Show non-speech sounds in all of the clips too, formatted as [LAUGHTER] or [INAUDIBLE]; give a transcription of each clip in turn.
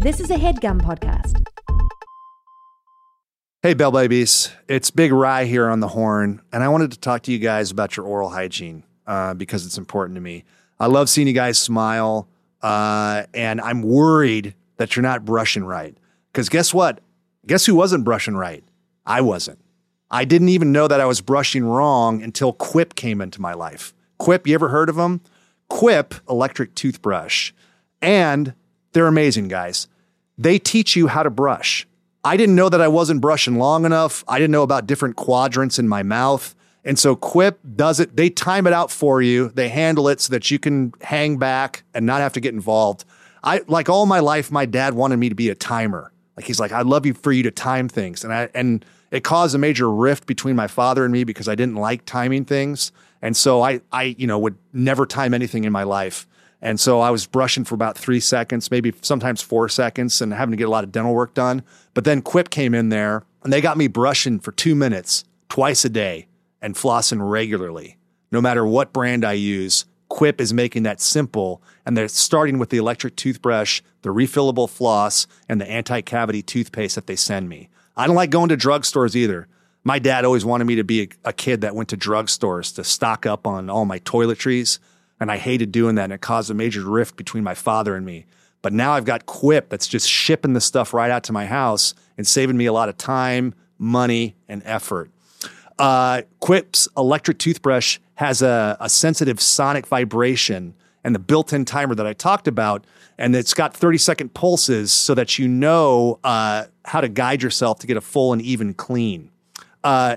This is a headgum podcast. Hey, Bell Babies. It's Big Rye here on the horn, and I wanted to talk to you guys about your oral hygiene uh, because it's important to me. I love seeing you guys smile, uh, and I'm worried that you're not brushing right. Because guess what? Guess who wasn't brushing right? I wasn't. I didn't even know that I was brushing wrong until Quip came into my life. Quip, you ever heard of them? Quip electric toothbrush. And they're amazing, guys. They teach you how to brush. I didn't know that I wasn't brushing long enough. I didn't know about different quadrants in my mouth. And so Quip does it. They time it out for you. They handle it so that you can hang back and not have to get involved. I like all my life, my dad wanted me to be a timer. Like he's like, I'd love you for you to time things. And I and it caused a major rift between my father and me because I didn't like timing things. And so I I, you know, would never time anything in my life. And so I was brushing for about three seconds, maybe sometimes four seconds, and having to get a lot of dental work done. But then Quip came in there and they got me brushing for two minutes twice a day and flossing regularly. No matter what brand I use, Quip is making that simple. And they're starting with the electric toothbrush, the refillable floss, and the anti cavity toothpaste that they send me. I don't like going to drugstores either. My dad always wanted me to be a, a kid that went to drugstores to stock up on all my toiletries. And I hated doing that. And it caused a major rift between my father and me. But now I've got Quip that's just shipping the stuff right out to my house and saving me a lot of time, money, and effort. Uh, Quip's electric toothbrush has a, a sensitive sonic vibration and the built in timer that I talked about. And it's got 30 second pulses so that you know uh, how to guide yourself to get a full and even clean. Uh,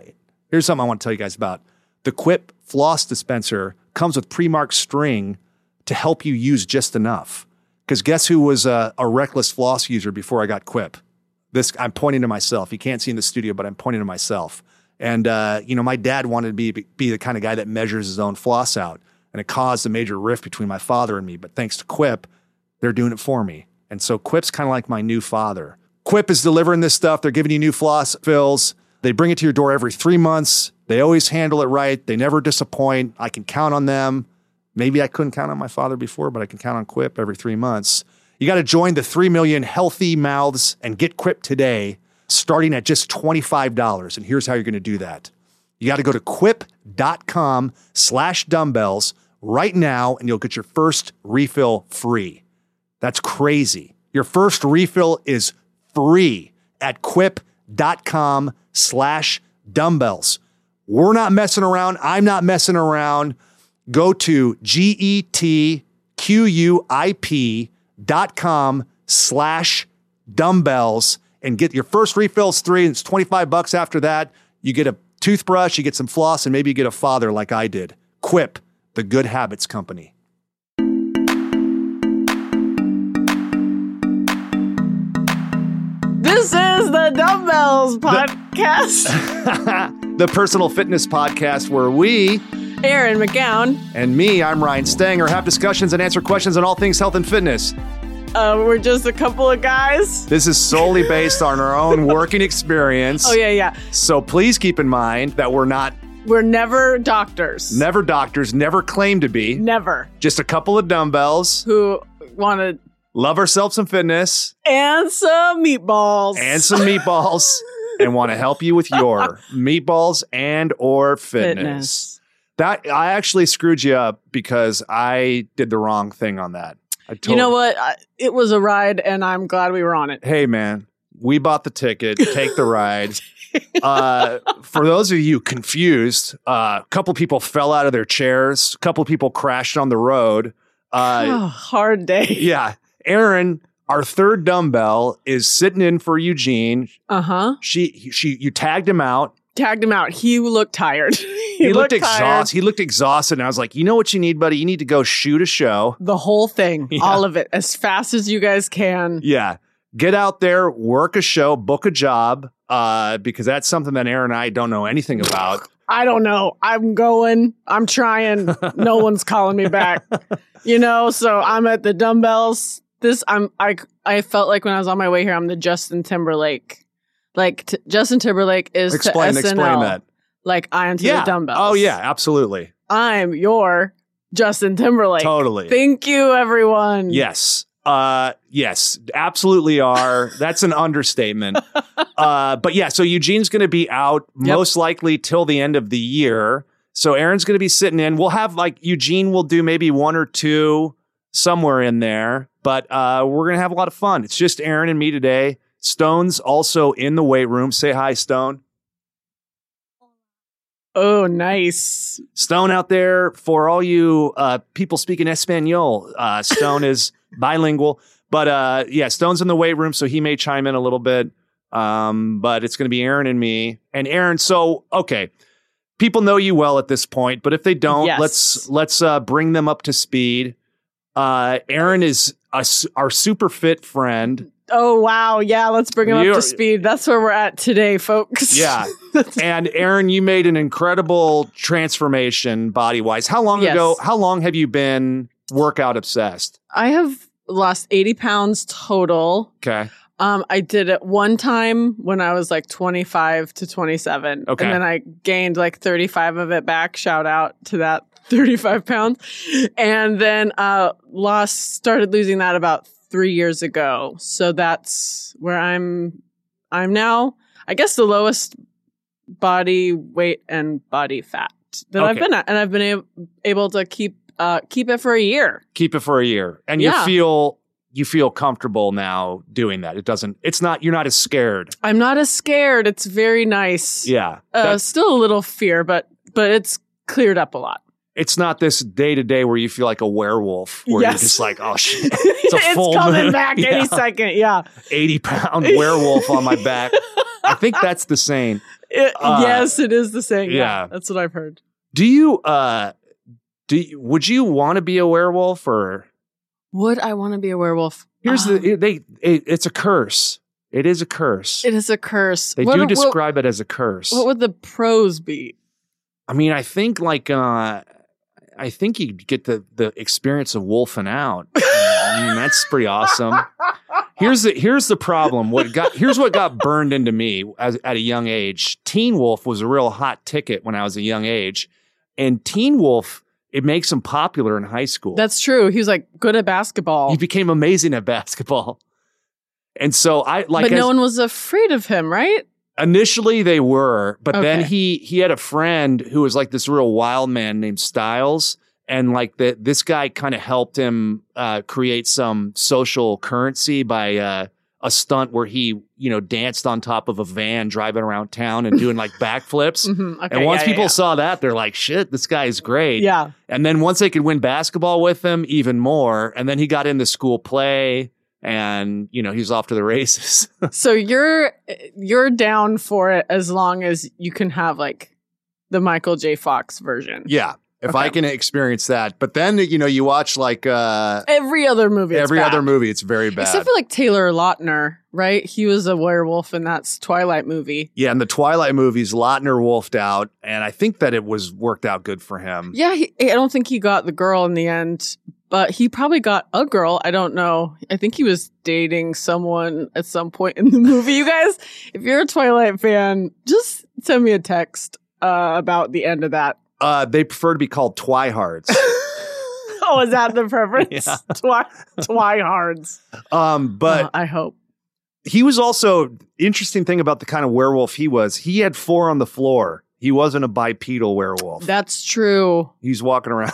here's something I want to tell you guys about the Quip floss dispenser comes with pre marked string to help you use just enough. Because guess who was a, a reckless floss user before I got Quip? This I'm pointing to myself. You can't see in the studio, but I'm pointing to myself. And uh, you know, my dad wanted to be be the kind of guy that measures his own floss out, and it caused a major rift between my father and me. But thanks to Quip, they're doing it for me. And so Quip's kind of like my new father. Quip is delivering this stuff. They're giving you new floss fills. They bring it to your door every three months. They always handle it right. They never disappoint. I can count on them. Maybe I couldn't count on my father before, but I can count on Quip every three months. You got to join the 3 million healthy mouths and get Quip today, starting at just $25. And here's how you're going to do that. You got to go to quip.com slash dumbbells right now, and you'll get your first refill free. That's crazy. Your first refill is free at quip.com slash dumbbells. We're not messing around. I'm not messing around. Go to G-E-T-Q-U-I-P dot com slash dumbbells and get your first refills three. And it's 25 bucks after that. You get a toothbrush, you get some floss, and maybe you get a father like I did. Quip, the good habits company. This is the Dumbbells podcast. [LAUGHS] the personal fitness podcast where we Erin McGown. and me, I'm Ryan Stanger, have discussions and answer questions on all things health and fitness. Uh, we're just a couple of guys. This is solely based on our own [LAUGHS] working experience. Oh, yeah, yeah. So please keep in mind that we're not We're never doctors. never doctors, never claim to be, Never. just a couple of dumbbells, Who want to. Love ourselves some fitness And some meatballs. and some meatballs [LAUGHS] and want to help you with your meatballs and or fitness. fitness. That I actually screwed you up because I did the wrong thing on that. I told You know what? I, it was a ride, and I'm glad we were on it. Hey man, we bought the ticket, take the ride. Uh, for those of you confused, uh, a couple people fell out of their chairs, a couple people crashed on the road. Uh, oh, [SIGHS] hard day. yeah, Erin, our third dumbbell is sitting in for Eugene. Uh huh. She she you tagged him out. Tagged him out. He looked tired. [LAUGHS] he, He, looked, tired. exhausted. He looked exhausted, and I was like, you know what you need, buddy? You need to go shoot a show. The whole thing, [LAUGHS] Yeah. all of it, as fast as you guys can. Yeah. Get out there, work a show, book a job, uh, because that's something that Erin and I don't know anything about. I don't know. I'm going. I'm trying. [LAUGHS] No one's calling me back. You know, so I'm at the dumbbells. This I'm I I felt like when I was on my way here, I'm the Justin Timberlake. Like t- Justin Timberlake is explain, to SNL. explain that. Like I am to Yeah. the dumbbells. Oh yeah, absolutely. I'm your Justin Timberlake. totally. Thank you, everyone. yes. Uh, yes, absolutely are. That's an understatement. [LAUGHS] Uh, but yeah, so Eugene's going to be out Yep. most likely till the end of the year. So Erin's going to be sitting in. We'll have like Eugene will do maybe one or two somewhere in there, but uh, we're going to have a lot of fun. It's just Erin and me today. Stone's also in the weight room. Say hi, Stone. Oh, nice. Stone out there for all you uh, people speaking Espanol. Uh, Stone is [LAUGHS] bilingual, but uh, yeah, Stone's in the weight room, so he may chime in a little bit. Um, but it's going to be Erin and me. And Erin, so okay, people know you well at this point, but if they don't, Yes. let's let's uh, bring them up to speed. Uh, Erin is a our super fit friend. Oh, wow. Yeah, let's bring him up You're- to speed. That's where we're at today, folks. Yeah. [LAUGHS] and Erin, you made an incredible transformation body wise. How long Yes. ago? How long have you been workout obsessed? I have lost 80 pounds total. Okay. Um, I did it one time when I was like 25 to 27. Okay. And then I gained like 35 of it back. Shout out to that 35 pounds. And then uh lost started losing that about three years ago. So that's where I'm I'm now, I guess the lowest body weight and body fat that I've been at. And I've been able, able to keep uh keep it for a year. Keep it for a year, and you feel you feel comfortable now doing that. It doesn't. It's not. You're not as scared. I'm not as scared. It's very nice. Yeah. Uh, still a little fear, but but it's cleared up a lot. It's not this day to day where you feel like a werewolf, where you're just like, oh shit, [LAUGHS] it's, a full coming moon. back [LAUGHS] Yeah. any second. Yeah. eighty pound werewolf on my back. I think [LAUGHS] that's the same. It- Uh, yes, it is the same. Yeah. yeah. That's what I've heard. Do you? uh Do you, would you want to be a werewolf or? Would I want to be a werewolf? Here's Um, the they. It, it's a curse. It is a curse. It is a curse. they What- do what- describe it as a curse. What, would the pros be? I mean, I think like uh I think you get the the experience of wolfing out. I mean, that's pretty awesome. Here's the here's the problem. What got here's what got burned into me as, at a young age. Teen Wolf was a real hot ticket when I was a young age, and Teen Wolf it makes him popular in high school. That's true. He was like good at basketball, he became amazing at basketball. And so I like but as- no one was afraid of him, right? Initially, they were, but then he he had a friend who was like this real wild man named Stiles, and like that this guy kind of helped him uh, create some social currency by uh, a stunt where he you know danced on top of a van driving around town and doing like backflips. [LAUGHS] Mhm. Okay, and once yeah, people yeah, saw that, they're like, "Shit, this guy is great." yeah. And then once they could win basketball with him, even more. And then he got into school play, and you know he's off to the races. [LAUGHS] So you're you're down for it as long as you can have like the Michael J. Fox version. Yeah. If Okay. I can experience that. But then, you know, you watch like uh Every other movie, it's every other movie, it's very bad. Except for like Taylor Lautner, right? He was a werewolf in that Twilight movie. yeah, in the Twilight movies, Lautner wolfed out, and I think that it was worked out good for him. Yeah, he, I don't think he got the girl in the end, but he probably got a girl. I don't know. I think he was dating someone at some point in the [LAUGHS] movie. You guys, if you're a Twilight fan, just send me a text uh, about the end of that. Uh they prefer to be called Twihards. [LAUGHS] oh, is that the preference? [LAUGHS] Yeah. Twi- Twihards. um, but Uh, I hope. he was also interesting thing about the kind of werewolf he was. He had four on the floor. He wasn't a bipedal werewolf. That's true. He's walking around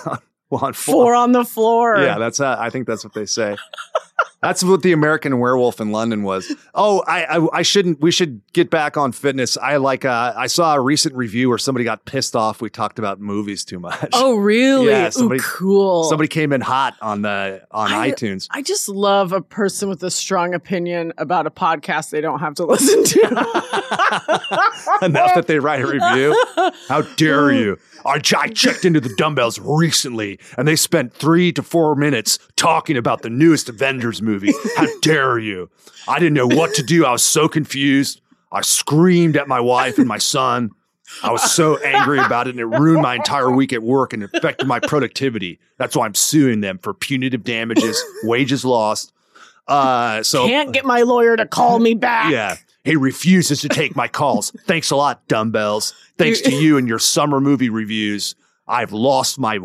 [LAUGHS] on Four on the floor. Yeah, that's uh, I think that's what they say. [LAUGHS] that's what the American Werewolf in London was. Oh, I, I I shouldn't. We should get back on fitness. I like. Uh, I saw a recent review where somebody got pissed off. We talked about movies too much. Oh, really? Yeah, Ooh, somebody- cool. somebody came in hot on the on I- iTunes. I just love a person with a strong opinion about a podcast they don't have to [LAUGHS] listen to. Enough that they write a review. How dare you? I, ch- I checked into the dumbbells recently, and they spent three to four minutes talking about the newest Avengers movie. How [LAUGHS] dare you? I didn't know what to do. I was so confused. I screamed at my wife and my son. I was so angry about it, and it ruined my entire week at work and affected my productivity. That's why I'm suing them for punitive damages, wages lost. Uh, so Can't get my lawyer to call me back. yeah. He refuses to take my calls. [LAUGHS] Thanks a lot, dumbbells. Thanks to you and your summer movie reviews, I've lost my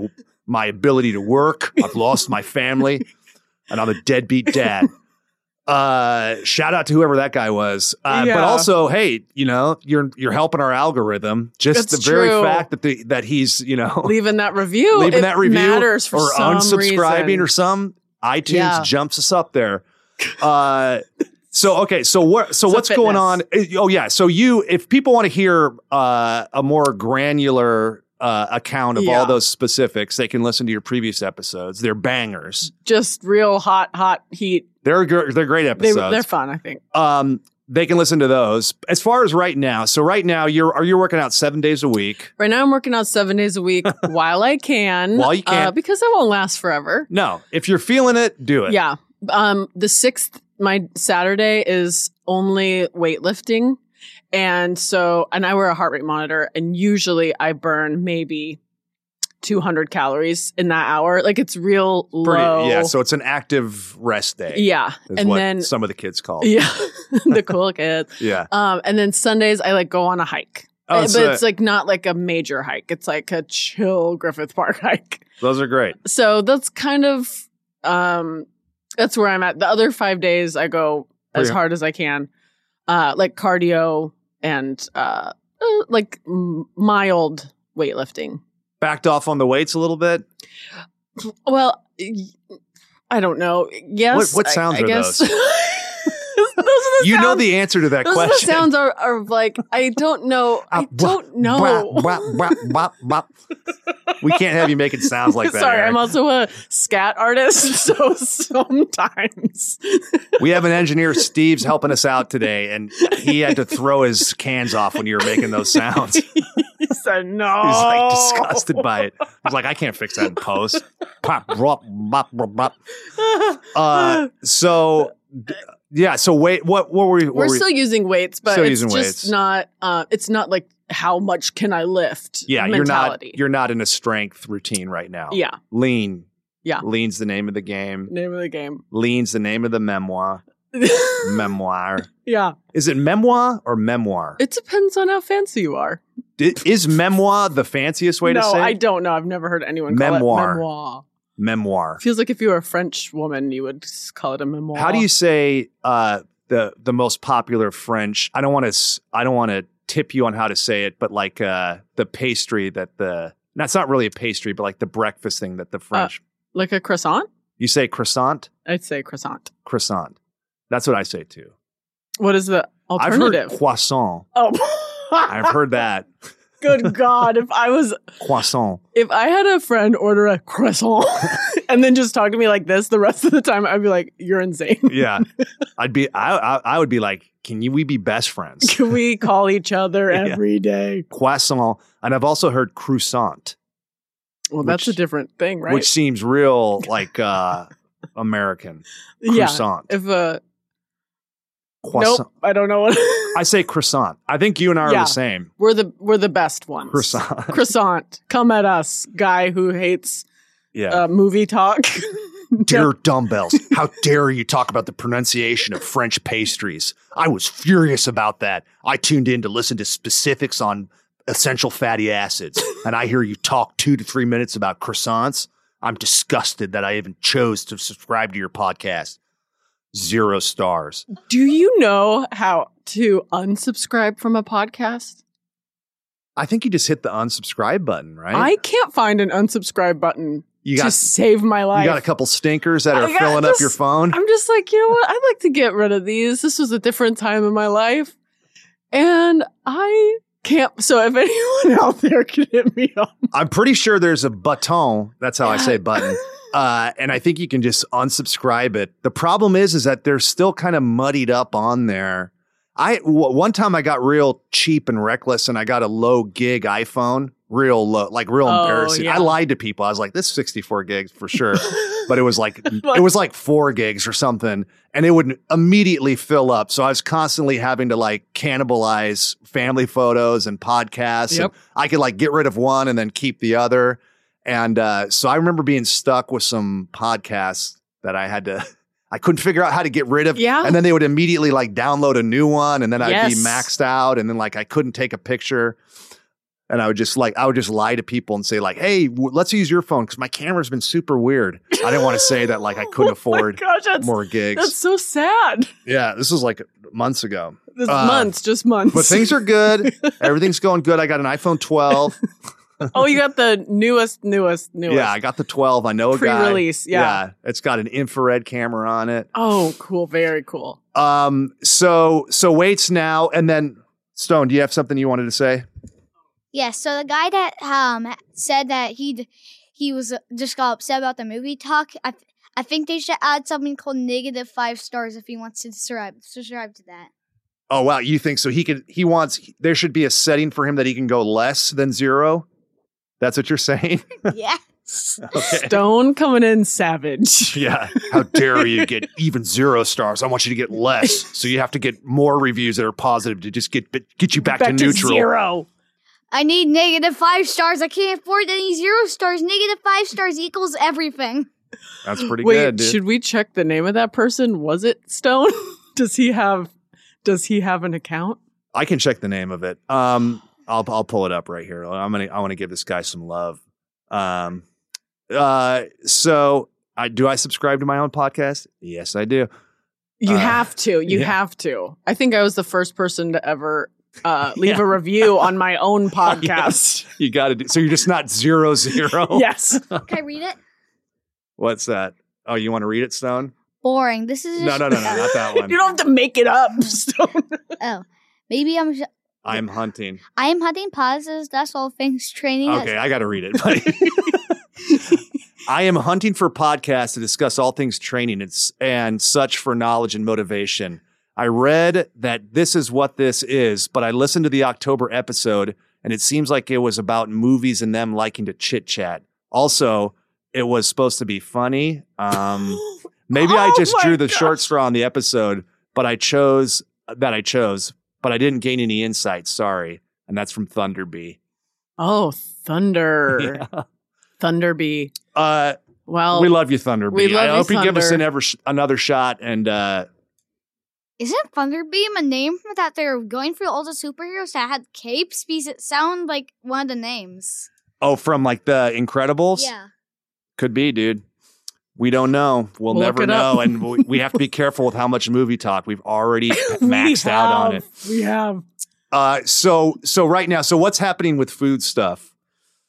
my ability to work. I've lost my family. and I'm a deadbeat dad. uh, shout out to whoever that guy was. Uh, But also, hey, you know, you're you're helping our algorithm. Just That's the very true. fact that the that he's you know leaving that review, leaving that review matters for or unsubscribing reason. or some iTunes Yeah. jumps us up there. Uh, so okay, so what? So a what's going on? Uh, Oh yeah, so you, if people want to hear uh, a more granular uh, account of Yeah. all those specifics, they can listen to your previous episodes. They're bangers. just real hot, hot heat. They're gr- they're great They, episodes. they're fun, I think. um, they can listen to those. As far as right now, so right now you're are you working out seven days a week? Right now, I'm working out seven days a week [LAUGHS] while I can. While you can. Uh, because I won't last forever. No, if you're feeling it, do it. Yeah. Um, the sixth, my Saturday is only weightlifting. And so, and I wear a heart rate monitor, and usually I burn maybe 200 calories in that hour. Like it's real Pretty- low. yeah. So it's an active rest day. yeah. And then, some of the kids call. it. yeah, [LAUGHS] the [LAUGHS] cool kids. Yeah. Um, and then Sundays I like go on a hike. Oh, but so- it's like not like a major hike. It's like a chill Griffith Park [LAUGHS] hike. Those are great. So that's kind of um that's where I'm at. The other 5 days I go as Pretty- hard as I can. Uh like cardio and uh, uh like mild weightlifting. Backed off on the weights a little bit. Well, I don't know. Yes. What- what I- sounds I are guess. those? [LAUGHS] those You know the answer to that Those question. the sounds are, are like I don't know. [LAUGHS] I Ah, don't know. we can't have you making sounds like that. Sorry, Eric. I'm also a scat artist, [LAUGHS] so sometimes we have an engineer, Steve's helping us out today, and he had to throw his cans off when you were making those sounds. [LAUGHS] He said no. He's like disgusted by it. He's like, I can't fix that in post. Pop, bop, bop, bop, bop. Uh, so, d- yeah. So wait, what? What were we? What We're were we- still using weights, but Still it's using just weights. not. Uh, it's not like how much can I lift? yeah, mentality. you're not. You're not in a strength routine right now. yeah. lean. Yeah. lean's the name of the game. Name of the game. Lean's the name of the memoir. [LAUGHS] Memoir. yeah, Is it memoir or memoir? it depends on how fancy you are. Is memoir the fanciest way no, to say No, I don't know. I've never heard anyone call Memoir. it memoir. Memoir? Feels like if you were a French woman, you would call it a memoir. How do you say uh, the the most popular French? I don't want to. I don't want to tip you on how to say it, but like uh, the pastry that the that's not really a pastry, but like the breakfast thing that the French like a croissant? you say croissant, I'd say croissant. croissant. That's what I say too. What is the I've alternative? heard croissant. oh, I've heard that [LAUGHS] Good God! If I was, croissant. if I had a friend order a croissant [LAUGHS] and then just talk to me like this the rest of the time, I'd be like, "You're insane." [LAUGHS] Yeah, I'd be. I, I I would be like, can you we be best friends? Can we [LAUGHS] call each other Yeah. every day? croissant, and I've also heard croissant, Well, that's Which- a different thing, right? which seems real like uh American. yeah. Croissant. If uh, Croissant. nope, I don't know what. [LAUGHS] I say croissant. I think you and I are Yeah. the same. we're the we're the best ones. Croissant. [LAUGHS] Croissant. Come at us, guy who hates Yeah. uh, movie talk. [LAUGHS] Dear dumbbells, how dare you talk about the pronunciation of French pastries? I was furious about that. I tuned in to listen to specifics on essential fatty acids, and I hear you talk two to three minutes about croissants. I'm disgusted that I even chose to subscribe to your podcast. Zero stars. Do you know how to unsubscribe from a podcast? I think you just hit the unsubscribe button, right? I can't find an unsubscribe button you got, to save my life. you got a couple stinkers that are filling up your phone. I'm just like, you know what? I'd like to get rid of these. This was a different time in my life. And I can't. So if [LAUGHS] anyone out there can hit me up, I'm pretty sure there's a button. That's how I say button. [LAUGHS] Uh, and I think you can just unsubscribe it. The problem is, is that they're still kind of muddied up on there. I w- one time I got real cheap and reckless, and I got a low gig iPhone, real low, like real Oh, embarrassing. yeah. I lied to people. I was like, "This is 64 gigs for sure," [LAUGHS] but it was like [LAUGHS] it was like four gigs or something, and it would immediately fill up. So I was constantly having to like cannibalize family photos and podcasts. Yep. And I could like get rid of one and then keep the other. And uh, so I remember being stuck with some podcasts that I had to. [LAUGHS] I couldn't figure out how to get rid of. Yeah. And then they would immediately like download a new one, and then I'd Yes. be maxed out, and then like I couldn't take a picture. And I would just like I would just lie to people and say like, "Hey, w- let's use your phone because my camera's been super weird." I didn't want to say that like I [LAUGHS] couldn't Oh afford gosh, more gigs. that's so sad. yeah, this was like months ago. This Uh, months, just months. But things are good. [LAUGHS] Everything's going good. I got an iPhone 12. Oh, you got the newest, newest, newest. Yeah, I got the 12. I know a guy. Pre-release, yeah. it's got an infrared camera on it. Oh, cool. Very cool. Um, so so waits now, and then Stone. Do you have something you wanted to say? Yeah, so the guy that um said that he he was uh, just got upset about the movie talk. I I think they should add something called negative five stars if he wants to subscribe subscribe to that. Oh wow, you think so? He could. He wants. There should be a setting for him that he can go less than zero. That's what you're saying. [LAUGHS] yes. okay. Stone coming in savage. Yeah. How dare you get [LAUGHS] even zero stars? I want you to get less. So you have to get more reviews that are positive to just get get you back, to neutral. zero. I need negative five stars. I can't afford any zero stars. Negative five stars equals everything. That's pretty Wait, good, dude. should we check the name of that person? Was it Stone? [LAUGHS] does he have? Does he have an account? I can check the name of it. Um, I'll I'll pull it up right here. I'm gonna I want to give this guy some love. Um, uh, so I do I subscribe to my own podcast? Yes, I do. You Uh, have to. You yeah. have to. I think I was the first person to ever uh, [LAUGHS] leave Yeah. a review on my own [LAUGHS] podcast. You got to do. So you're just not zero zero. [LAUGHS] yes. Can I read it? What's that? Oh, you want to read it, Stone? Boring. This is No, just, no, no, no, not that one. You don't have to make it up, Stone. Oh, maybe I'm. j- I'm hunting. I am hunting pauses. That's all things training. Okay, I got to read it. [LAUGHS] buddy. [LAUGHS] I am hunting for podcasts to discuss all things training and, and such for knowledge and motivation. I read that this is what this is, but I listened to the October episode and it seems like it was about movies and them liking to chit chat. Also, it was supposed to be funny. Um, [LAUGHS] maybe I Oh just drew the short straw on the episode, but I chose that I chose, but I didn't gain any insight. Sorry. And that's from Thunderbee. Oh, Thunder. [LAUGHS] Yeah. Thunderbee. Uh, Well, we love you, Thunderbee. we love I you, hope you give us an ever sh- another shot. And uh, Isn't Thunderbeam a name that they're going for all the superheroes that had capes? Because it sound like one of the names. oh, from like the Incredibles, Yeah. could be, dude. We don't know. We'll Look never know, and we, we have to be careful with how much movie talk we've already [LAUGHS] we maxed out on it. We have. Uh, so so right now, so what's happening with food stuff?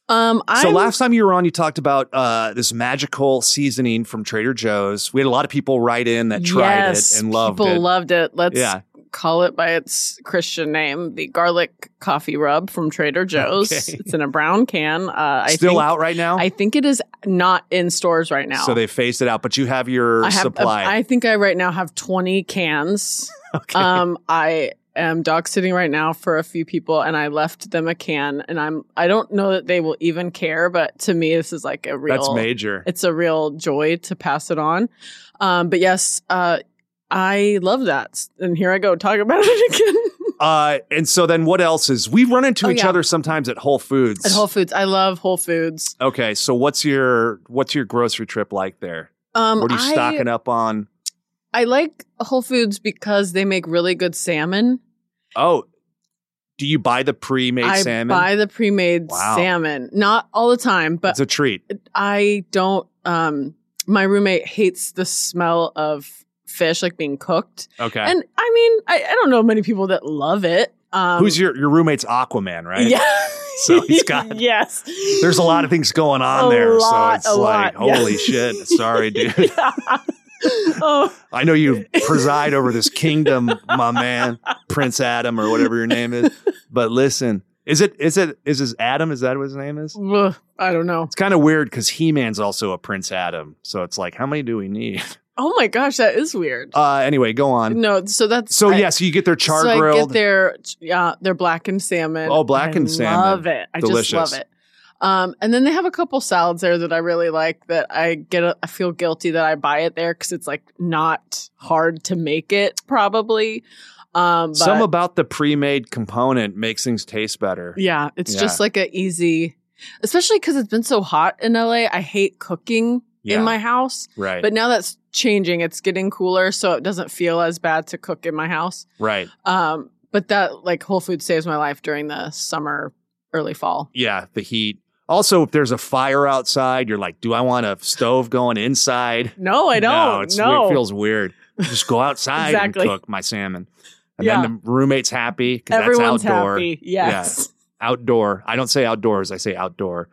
Um, so last time you were on, you talked about uh, this magical seasoning from Trader Joe's. We had a lot of people write in that tried yes, it and loved people it. loved it. Let's yeah, call it by its Christian name, the garlic coffee rub from Trader Joe's. Okay. [LAUGHS] It's in a brown can. Uh, I still think, out right now. I think it is not in stores right now. So they phased it out, but you have your I have, supply. I think I right now have 20 cans. [LAUGHS] okay. Um, I am dog sitting right now for a few people, and I left them a can, and I'm I don't know that they will even care, but to me, this is like a real. That's major. It's a real joy to pass it on. Um, but yes, uh, I love that, and here I go talking about it [LAUGHS] again. Uh, and so then what else is we run into Oh, each yeah. other sometimes at Whole Foods. At Whole Foods, I love Whole Foods. okay, so what's your what's your grocery trip like there? Um, What are you I, stocking up on? I like Whole Foods because they make really good salmon. Oh, do you buy the pre-made I salmon? I buy the pre-made Wow. salmon, not all the time, but it's a treat. I don't. Um, my roommate hates the smell of fish like being cooked, Okay. and I mean, I, I don't know many people that love it. Um, Who's your your roommate's Aquaman, right? Yeah. [LAUGHS] So he's got- [LAUGHS] yes. There's a lot of things going on A there, lot, so it's a like, lot, yeah. holy shit! Sorry, [LAUGHS] dude. Yeah. oh, I know you preside over this kingdom, my man, Prince Adam or whatever your name is. But listen, is it is it is this Adam? Is that what his name is? ugh, I don't know. It's kind of weird because He Man's also a Prince Adam. So it's like, how many do we need? Oh my gosh, that is weird. Uh, anyway, go on. no, so that's So I- yeah, so you get their char so I grilled. get their yeah, their blackened salmon. Oh, blackened I salmon. Love it. I Delicious. just love it. Um, and then they have a couple salads there that I really like. That I get. A, I feel guilty that I buy it there because it's like not hard to make it. Probably. Um, but Some about the pre-made component makes things taste better. yeah, it's Yeah. just like a easy. Especially because it's been so hot in LA. I hate cooking Yeah. in my house, Right. but now that's changing. It's getting cooler, so it doesn't feel as bad to cook in my house. right. Um, but that like Whole Foods saves my life during the summer early fall. Yeah, the heat. Also, if there's a fire outside, you're like, do I want a stove going inside? No, I don't. it's, No, it feels weird. Just go outside Exactly. and cook my salmon. And Yeah. then the roommate's happy because that's outdoor. happy. Yes. Outdoor. I don't say outdoors, I say outdoor.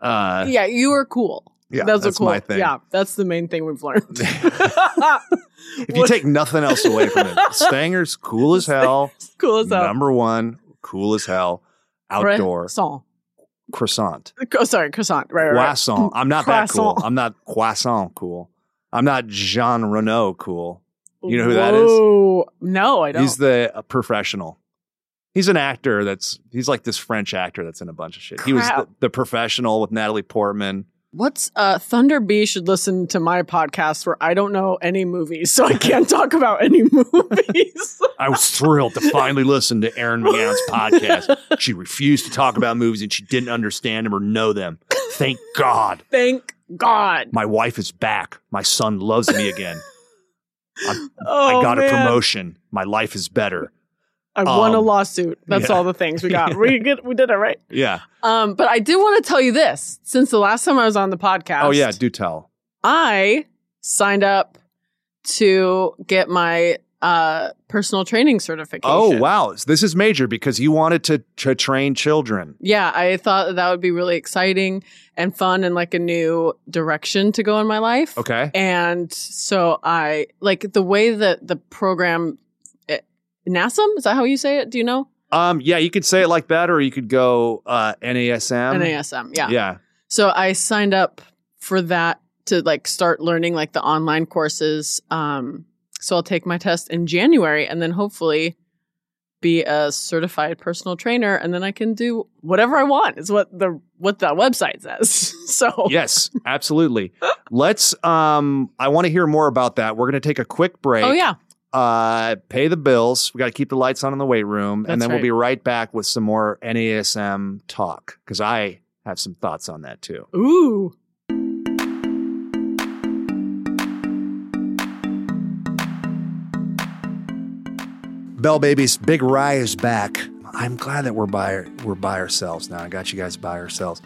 Uh, Yeah, you are cool. Yeah, that's, that's a cool. my thing. Yeah, that's the main thing we've learned. [LAUGHS] [LAUGHS] If you take nothing else away from it, [LAUGHS] Stanger's cool as hell. cool as hell. Number one, cool as hell. Outdoor Croissant. croissant. Oh, sorry, croissant. Right, right. Croissant. I'm not that cool. I'm not croissant cool. I'm not Jean Reno cool. You know who that is? No, I don't. He's the uh, professional. He's an actor that's he's like this French actor that's in a bunch of shit. He was the, the professional with Natalie Portman. What's uh Thunder B should listen to my podcast where I don't know any movies, so I can't talk about any [LAUGHS] movies. I was thrilled to finally listen to Erin McGown's [LAUGHS] podcast. She refused to talk about movies and she didn't understand them or know them. Thank God. Thank God. My wife is back. My son loves me again. Oh, I got man. a promotion. My life is better. I won a Um, lawsuit. That's yeah. all the things we got. [LAUGHS] we get we did it right. Yeah. Um, but I do want to tell you this. Since the last time I was on the podcast, Oh yeah, do tell. I signed up to get my uh personal training certification. Oh wow, this is major because you wanted to to train children. Yeah, I thought that, that would be really exciting and fun and like a new direction to go in my life. Okay. And so I like the way that the program NASM, is that how you say it? Do you know? Um. Yeah, you could say it like that, or you could go uh, NASM. NASM. Yeah. Yeah. So I signed up for that to like start learning like the online courses. Um so I'll take my test in January and then hopefully be a certified personal trainer and then I can do whatever I want is what the what that website says. [LAUGHS] so Yes, absolutely. [LAUGHS] Let's. Um. I want to hear more about that. We're going to take a quick break. Oh yeah. Uh. Pay the bills. We got to keep the lights on in the weight room, That's and then we'll be right back with some more NASM talk because I have some thoughts on that too. Ooh. Bell babies, Big Rye is back. I'm glad that we're by we're by ourselves now. I got you guys by ourselves.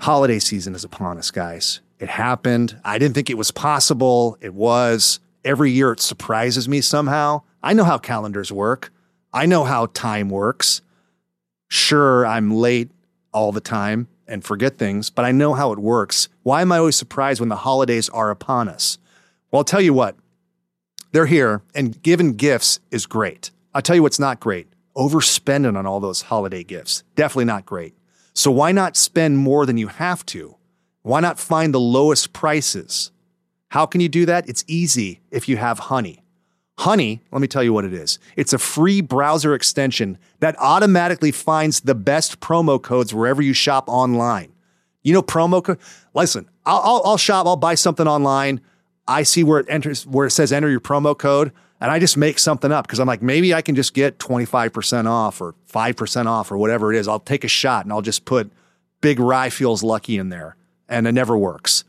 Holiday season is upon us, guys. It happened. I didn't think it was possible. It was. Every year it surprises me somehow. I know how calendars work. I know how time works. Sure, I'm late all the time and forget things, but I know how it works. Why am I always surprised when the holidays are upon us? Well, I'll tell you what, they're here, and giving gifts is great. I'll tell you what's not great overspending on all those holiday gifts. Definitely not great. So, why not spend more than you have to? Why not find the lowest prices? How can you do that? It's easy if you have Honey. Honey, let me tell you what it is. It's a free browser extension that automatically finds the best promo codes wherever you shop online. You know promo code. Listen, I'll, I'll, shop. I'll buy something online. I see where it enters, where it says enter your promo code, and I just make something up because I'm like, maybe I can just get 25% off or 5% off or whatever it is. I'll take a shot and I'll just put Big Rye feels lucky in there, and it never works.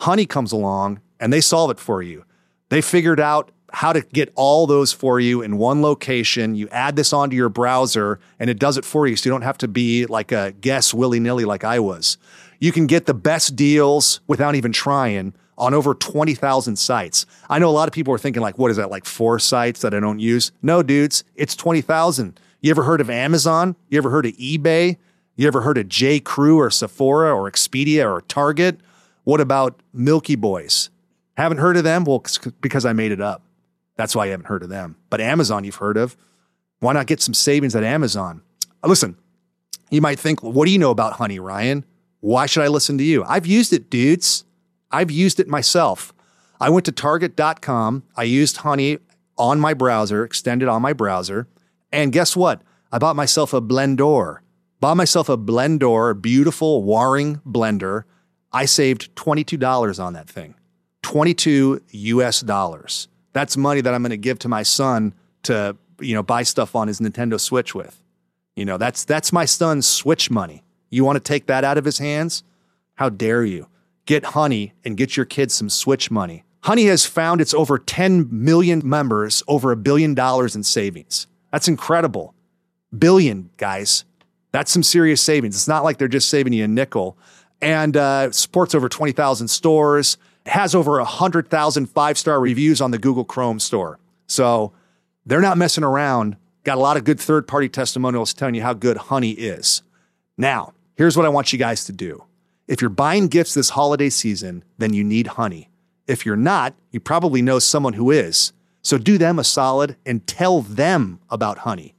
Honey comes along and they solve it for you. They figured out how to get all those for you in one location. You add this onto your browser and it does it for you. So you don't have to be like a guess willy nilly like I was. You can get the best deals without even trying on over 20,000 sites. I know a lot of people are thinking like, what is that? Like four sites that I don't use? No, dudes, it's 20,000. You ever heard of Amazon? You ever heard of eBay? You ever heard of J. Crew or Sephora or Expedia or Target? What about Milky Boys? Haven't heard of them? Well, because I made it up. That's why you haven't heard of them. But Amazon, you've heard of. Why not get some savings at Amazon? Uh, Listen, you might think, what do you know about honey, Ryan? Why should I listen to you? I've used it, dudes. I've used it myself. I went to target.com. I used honey on my browser, extended on my browser. And guess what? I bought myself a Blendor. Bought myself a Blendor, a beautiful Waring blender. I saved $22 on that thing. 22 US dollars. That's money that I'm going to give to my son to, you know, buy stuff on his Nintendo Switch with. You know, that's that's my son's Switch money. You want to take that out of his hands? How dare you? Get Honey and get your kids some Switch money. Honey has found its over 10 million members, over a billion dollars in savings. That's incredible. Billion, guys. That's some serious savings. It's not like they're just saving you a nickel. And uh, supports over 20,000 stores, has over 100,000 five star reviews on the Google Chrome store. So they're not messing around. Got a lot of good third party testimonials telling you how good honey is. Now, here's what I want you guys to do. If you're buying gifts this holiday season, then you need honey. If you're not, you probably know someone who is. So do them a solid and tell them about honey.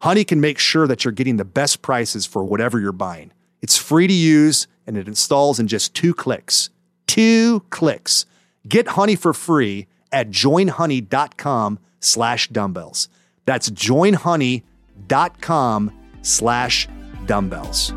Honey can make sure that you're getting the best prices for whatever you're buying. It's free to use and it installs in just two clicks. Two clicks. Get honey for free at joinhoney.com slash dumbbells. That's joinhoney.com slash dumbbells.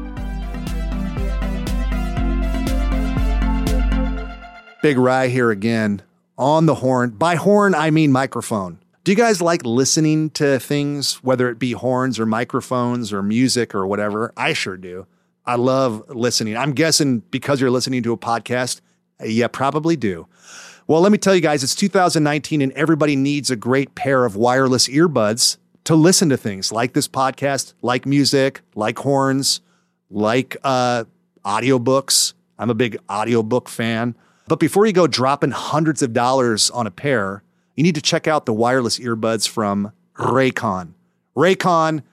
Big Rye here again on the horn. By horn, I mean microphone. Do you guys like listening to things, whether it be horns or microphones or music or whatever? I sure do. I love listening. I'm guessing because you're listening to a podcast, you probably do. Well, let me tell you guys, it's 2019 and everybody needs a great pair of wireless earbuds to listen to things like this podcast, like music, like horns, like uh, audiobooks. I'm a big audiobook fan. But before you go dropping hundreds of dollars on a pair, you need to check out the wireless earbuds from Raycon. Raycon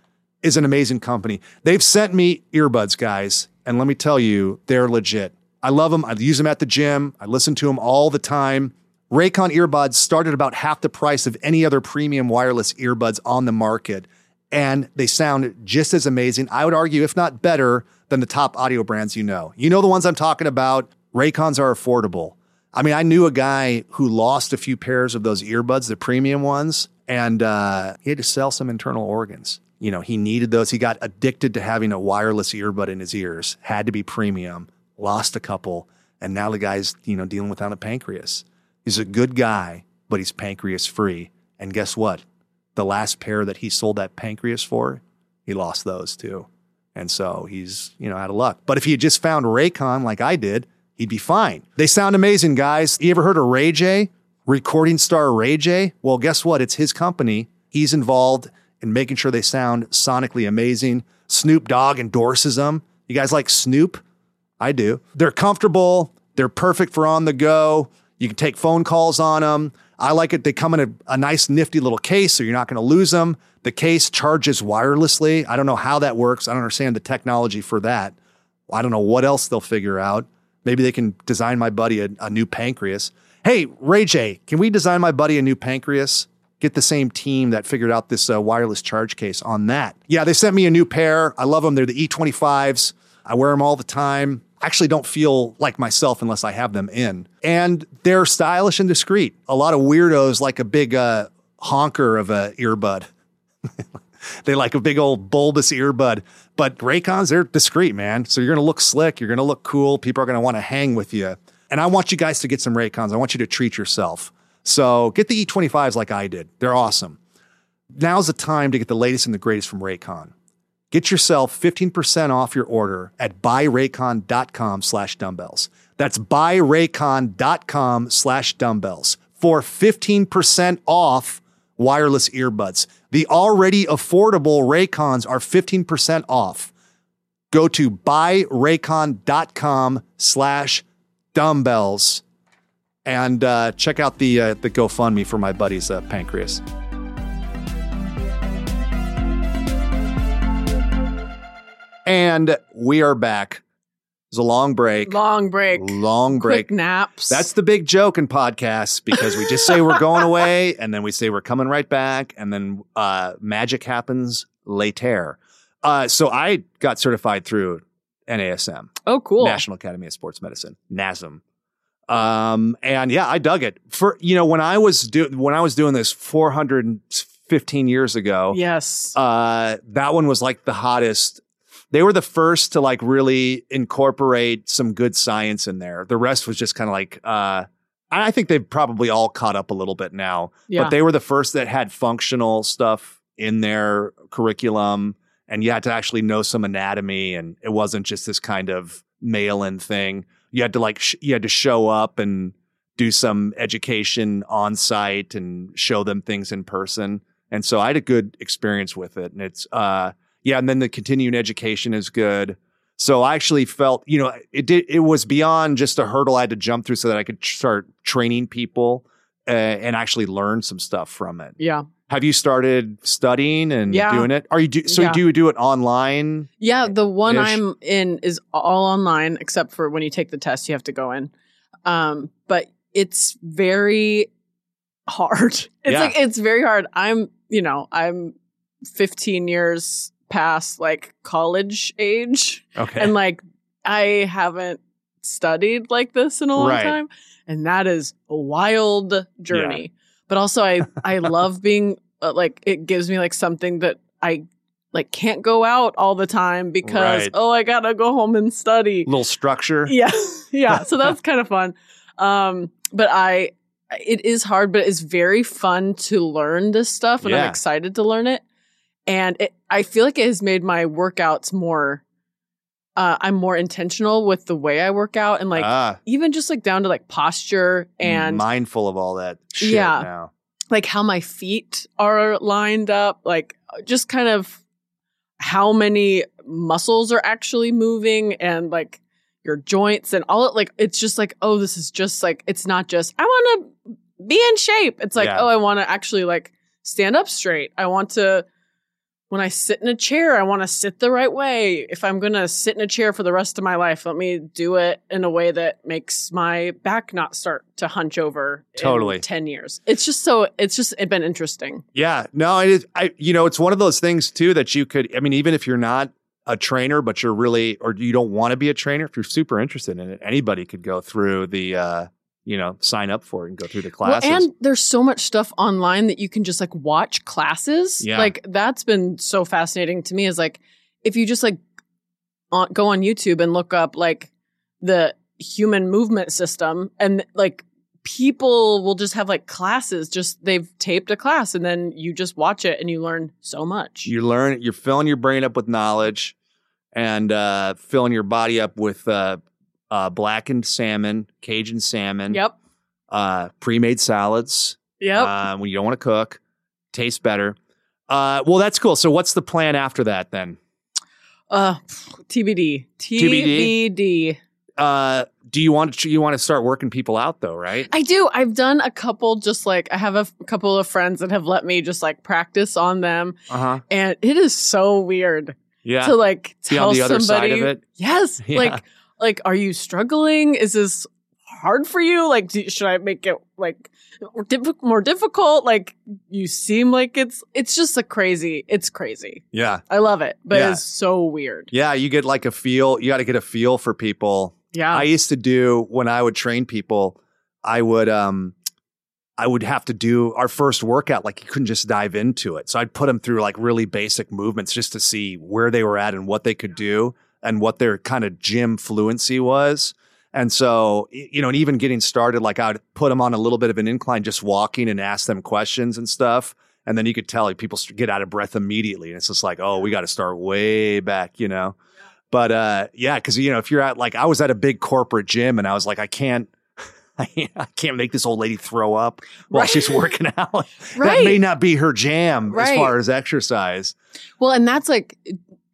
is an amazing company. They've sent me earbuds, guys, and let me tell you, they're legit. I love them. I use them at the gym. I listen to them all the time. Raycon earbuds start at about half the price of any other premium wireless earbuds on the market, and they sound just as amazing. I would argue, if not better, than the top audio brands you know. You know the ones I'm talking about. Raycons are affordable. I mean, I knew a guy who lost a few pairs of those earbuds, the premium ones, and uh, he had to sell some internal organs. You know, he needed those. He got addicted to having a wireless earbud in his ears, had to be premium, lost a couple, and now the guy's, you know, dealing without a pancreas. He's a good guy, but he's pancreas free. And guess what? The last pair that he sold that pancreas for, he lost those too. And so he's, you know, out of luck. But if he had just found Raycon like I did, he'd be fine. They sound amazing, guys. You ever heard of Ray J? Recording star Ray J? Well, guess what? It's his company. He's involved in making sure they sound sonically amazing. Snoop Dogg endorses them. You guys like Snoop? I do. They're comfortable. They're perfect for on the go. You can take phone calls on them. I like it. They come in a, a nice, nifty little case, so you're not going to lose them. The case charges wirelessly. I don't know how that works. I don't understand the technology for that. I don't know what else they'll figure out. Maybe they can design my buddy a, a new pancreas. Hey, Ray J, can we design my buddy a new pancreas? Get the same team that figured out this uh, wireless charge case on that. Yeah, they sent me a new pair. I love them. They're the E25s. I wear them all the time. I actually don't feel like myself unless I have them in. And they're stylish and discreet. A lot of weirdos like a big uh, honker of a earbud. [LAUGHS] they like a big old bulbous earbud. But Raycons, they're discreet, man. So you're going to look slick. You're going to look cool. People are going to want to hang with you. And I want you guys to get some Raycons. I want you to treat yourself. So get the E25s like I did. They're awesome. Now's the time to get the latest and the greatest from Raycon. Get yourself 15% off your order at buyraycon.com slash dumbbells. That's buyraycon.com slash dumbbells for 15% off wireless earbuds. The already affordable Raycons are 15% off. Go to buyraycon.com slash dumbbells and uh, check out the, uh, the GoFundMe for my buddy's uh, pancreas. And we are back. It was a long break. Long break. Long break. Quick naps. That's the big joke in podcasts because we just say we're going away [LAUGHS] and then we say we're coming right back and then uh, magic happens later. Uh, so I got certified through NASM, oh cool. National Academy of Sports Medicine, NASM. Um, and yeah, I dug it. For you know, when I was do when I was doing this 415 years ago, Yes. uh, that one was like the hottest. They were the first to like really incorporate some good science in there. The rest was just kind of like, uh, I think they've probably all caught up a little bit now, yeah. but they were the first that had functional stuff in their curriculum and you had to actually know some anatomy and it wasn't just this kind of mail in thing. You had to like, sh- you had to show up and do some education on site and show them things in person. And so I had a good experience with it. And it's, uh, Yeah, and then the continuing education is good. So I actually felt, you know, it did. It was beyond just a hurdle I had to jump through so that I could start training people uh, and actually learn some stuff from it. Yeah. Have you started studying and Yeah. doing it? Are you do so? Yeah. Do you do it online? Yeah, the one I'm in is all online, except for when you take the test, you have to go in. Um, but it's very hard. [LAUGHS] It's Yeah. like it's very hard. I'm, you know, I'm 15 years past like college age, Okay. and like I haven't studied like this in a long Right. time, and that is a wild journey. But also, I I love being uh, like it gives me like something that I like can't go out all the time because Right. oh I gotta go home and study. little structure. Yeah, [LAUGHS] yeah. So [LAUGHS] that's kind of fun. Um, but I it is hard, but it's very fun to learn this stuff, and Yeah. I'm excited to learn it. And it, I feel like it has made my workouts more. Uh, I'm more intentional with the way I work out, and like ah, even just like down to like posture and mindful of all that shit Yeah. now. like how my feet are lined up, like just kind of how many muscles are actually moving and like your joints and all like it's just like oh this is just like it's not just I want to be in shape. It's like Yeah. oh I want to actually like stand up straight. I want to when I sit in a chair, I want to sit the right way. If I'm going to sit in a chair for the rest of my life, let me do it in a way that makes my back not start to hunch over in Totally. 10 years. It's just so it's just it's been interesting. Yeah, no, it is. I, you know, it's one of those things too that you could. I mean, even if you're not a trainer, but you're really, or you don't want to be a trainer, if you're super interested in it, anybody could go through the, uh, you know, sign up for it and go through the classes. Well, and there's so much stuff online that you can just like watch classes. Yeah. Like that's been so fascinating to me is like if you just like on, go on YouTube and look up like the human movement system and like people will just have like classes just they've taped a class and then you just watch it and you learn so much. you learn, you're filling your brain up with knowledge, and uh, filling your body up with uh, uh, blackened salmon, Cajun salmon, yep. uh, pre-made salads. Yep. uh, when you don't want to cook, tastes better. Uh, well, that's cool. So, what's the plan after that then? Uh TBD. TBD? TBD. Uh, do you want to, you want to start working people out though, right? I do. I've done a couple just like I have a f- couple of friends that have let me just like practice on them Uh huh. and it is so weird Yeah. to like Be tell on the other somebody side of it. Yes. [LAUGHS] Yeah. Like like are you struggling? Is this hard for you? Like do, should I make it like more, difficult? Like you seem like it's it's just a crazy. It's crazy. Yeah. I love it, but Yeah. it's so weird. Yeah. You get like a feel. You got to get a feel for people. Yeah. I used to do when I would train people. I would um, I would have to do our first workout. Like you couldn't just dive into it. So I'd put them through like really basic movements just to see where they were at and what they could do and what their kind of gym fluency was. And so, you know, and even getting started, like I'd put them on a little bit of an incline, just walking and ask them questions and stuff. And then you could tell like people get out of breath immediately. And it's just like, oh, we got to start way back, you know? But uh, yeah, because, you know, if you're at like, I was at a big corporate gym and I was like, I can't. [LAUGHS] I can't make this old lady throw up while Right. she's working [LAUGHS] out. That may not be her jam as far as exercise. Well, and that's like,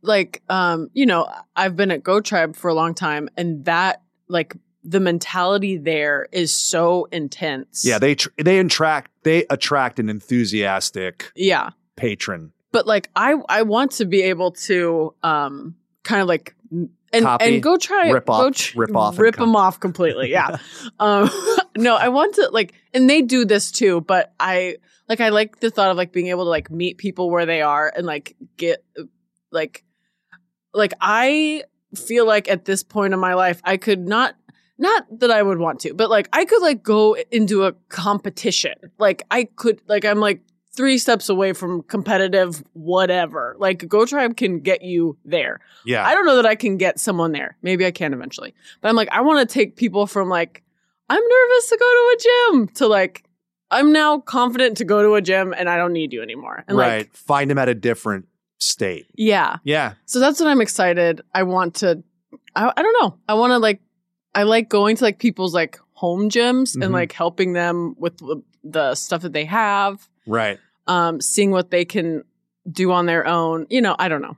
like, um, you know, I've been at Go Tribe for a long time, and that, like, the mentality there is so intense. Yeah, they tr- they attract they attract an enthusiastic yeah. patron. But like, I I want to be able to, um, kind of like, and Copy, and go try rip go off- tr- rip off rip them off completely. Yeah. [LAUGHS] um, [LAUGHS] no, I want to like, and they do this too, but I like I like the thought of like being able to like meet people where they are and like get like like I feel like at this point in my life I could not not that I would want to, but like I could like go into a competition. Like I could like I'm like three steps away from competitive whatever. Like Go Tribe can get you there. Yeah, I don't know that I can get someone there. Maybe I can eventually. But I'm like I want to take people from like I'm nervous to go to a gym to like I'm now confident to go to a gym and I don't need you anymore. And right. like Find them at a different state. yeah. Yeah, So that's what I'm excited. I want to, I, I don't know. I want to like, I like going to like people's like home gyms Mhm. and like helping them with the, the stuff that they have, right. um, seeing what they can do on their own. You know, I don't know.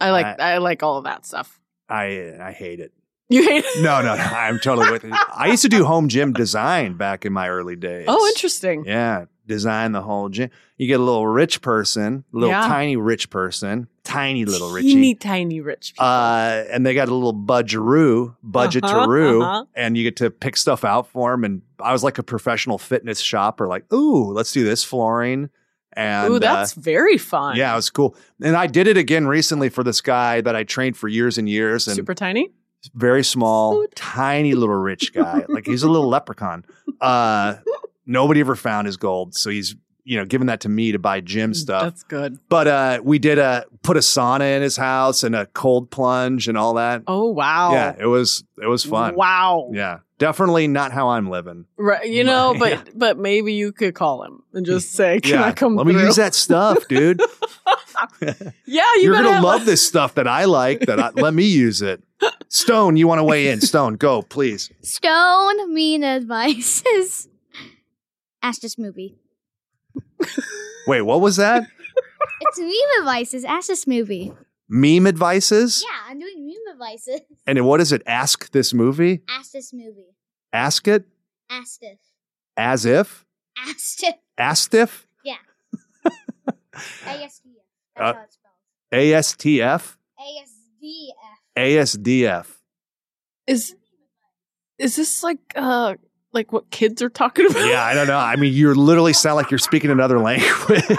I like I- I, like all of that stuff. I I hate it. You hate it? No, no, no. I'm totally with you. I used to do home gym design back in my early days. Oh, interesting. Yeah, design the whole gym. You get a little rich person, a little Yeah. tiny rich person, tiny little Richie. Teeny tiny rich people. Uh, and they got a little budgeroo, budget Uh-huh, uh-huh. and you get to pick stuff out for them. And I was like a professional fitness shopper, like, ooh, let's do this flooring. And Ooh, uh, that's very fun. yeah, it was cool. And I did it again recently for this guy that I trained for years and years, and super tiny. very small, So tiny little rich guy. like he's a little [LAUGHS] leprechaun. Uh, nobody ever found his gold, so he's you know giving that to me to buy gym stuff. That's good. But uh, we did a put a sauna in his house and a cold plunge and all that. Oh wow. Yeah, it was it was fun. Wow. Yeah, definitely not how I'm living. Right. You know, [LAUGHS] but Yeah. but maybe you could call him and just [LAUGHS] say, "Can yeah, I come let through?" me use that stuff, dude. [LAUGHS] Yeah, you You're gonna have love a- this stuff that I like. That I, let me use it. Stone, you want to weigh in? Stone, go please. Stone mean advices. Ask this movie. Wait, what was that? [LAUGHS] It's meme advices. Ask this movie. Meme advices? Yeah, I'm doing meme advices. [LAUGHS] And then what is it? Ask this movie? Ask this movie. Ask it Ask this. as if? Ask it. Asked if? Yeah. [LAUGHS] ASDF. That's Uh, how it's spelled. ASTF? ASDF. ASDF. Is is this like uh like what kids are talking about? Yeah, I don't know. I mean, you literally sound like you're speaking another language. [LAUGHS]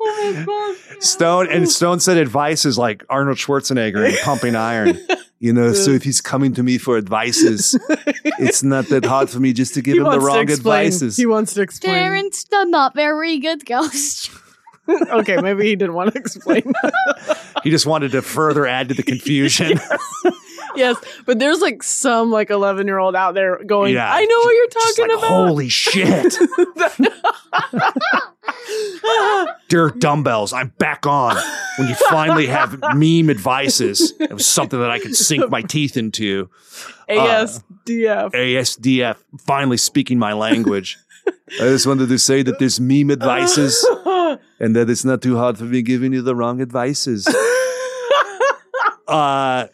oh. Stone and Stone said advice is like Arnold Schwarzenegger in Pumping Iron. [LAUGHS] You know, so if he's coming to me for advices, [LAUGHS] it's not that hard for me just to give He him the wrong advices. He wants to explain. Terrence, the not very good ghost. okay, maybe he didn't want to explain. He just wanted to further add to the confusion. yes, but there's like some like 11 year old out there going, Yeah. I know what you're talking like, about. holy shit. [LAUGHS] Dear dumbbells, I'm back on. When you finally have meme advices, it was something that I could sink my teeth into. ASDF. ASDF, finally speaking my language. [LAUGHS] I just wanted to say that there's meme advices [LAUGHS] and that it's not too hard for me giving you the wrong advices. Uh,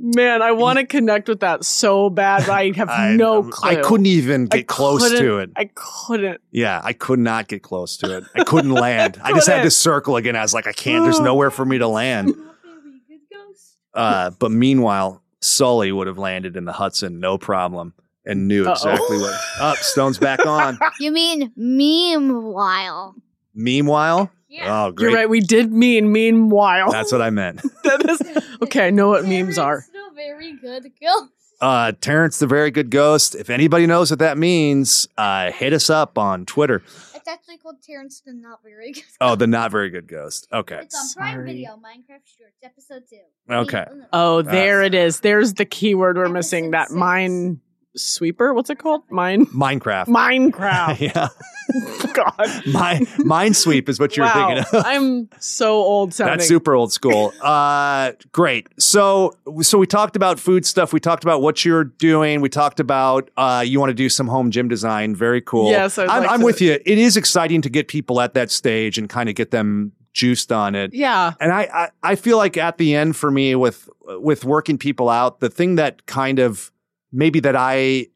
Man, I want to connect with that so bad, but I [LAUGHS] have I, no clue. I couldn't even I get close to it. I couldn't. Yeah, I could not get close to it. I couldn't [LAUGHS] land. I just had to circle again. I was like, I can't. There's nowhere for me to land. [LAUGHS] Not very good ghost. Uh, but meanwhile, Sully would have landed in the Hudson, no problem, and knew Uh-oh. exactly what. Up, Stone's back on. You mean meanwhile? Meanwhile, Yeah. oh great, You're right. We did mean meanwhile. that's what I meant. [LAUGHS] that is okay. I know what memes are. Still very good ghost. Uh, Terrence, the very good ghost. If anybody knows what that means, uh, hit us up on Twitter. It's actually called Terrence the Not Very Good. Oh, the not very good ghost. Okay, It's on Prime Sorry. Video, Minecraft Shorts, episode two. Okay. Wait, no. Oh, there it is. There's the keyword we're missing. That six. mine sweeper. What's it called? Mine. Minecraft. Minecraft. [LAUGHS] yeah, [LAUGHS] God. Mine, Minesweep is what you're wow. thinking of. I'm so old sounding. That's super old school. Uh, great. So, so we talked about food stuff. We talked about what you're doing. We talked about uh, you want to do some home gym design. Very cool. Yes, I'm, like I'm to- with you. It is exciting to get people at that stage and kind of get them juiced on it. Yeah. And I, I, I feel like at the end for me with with working people out, the thing that kind of maybe that I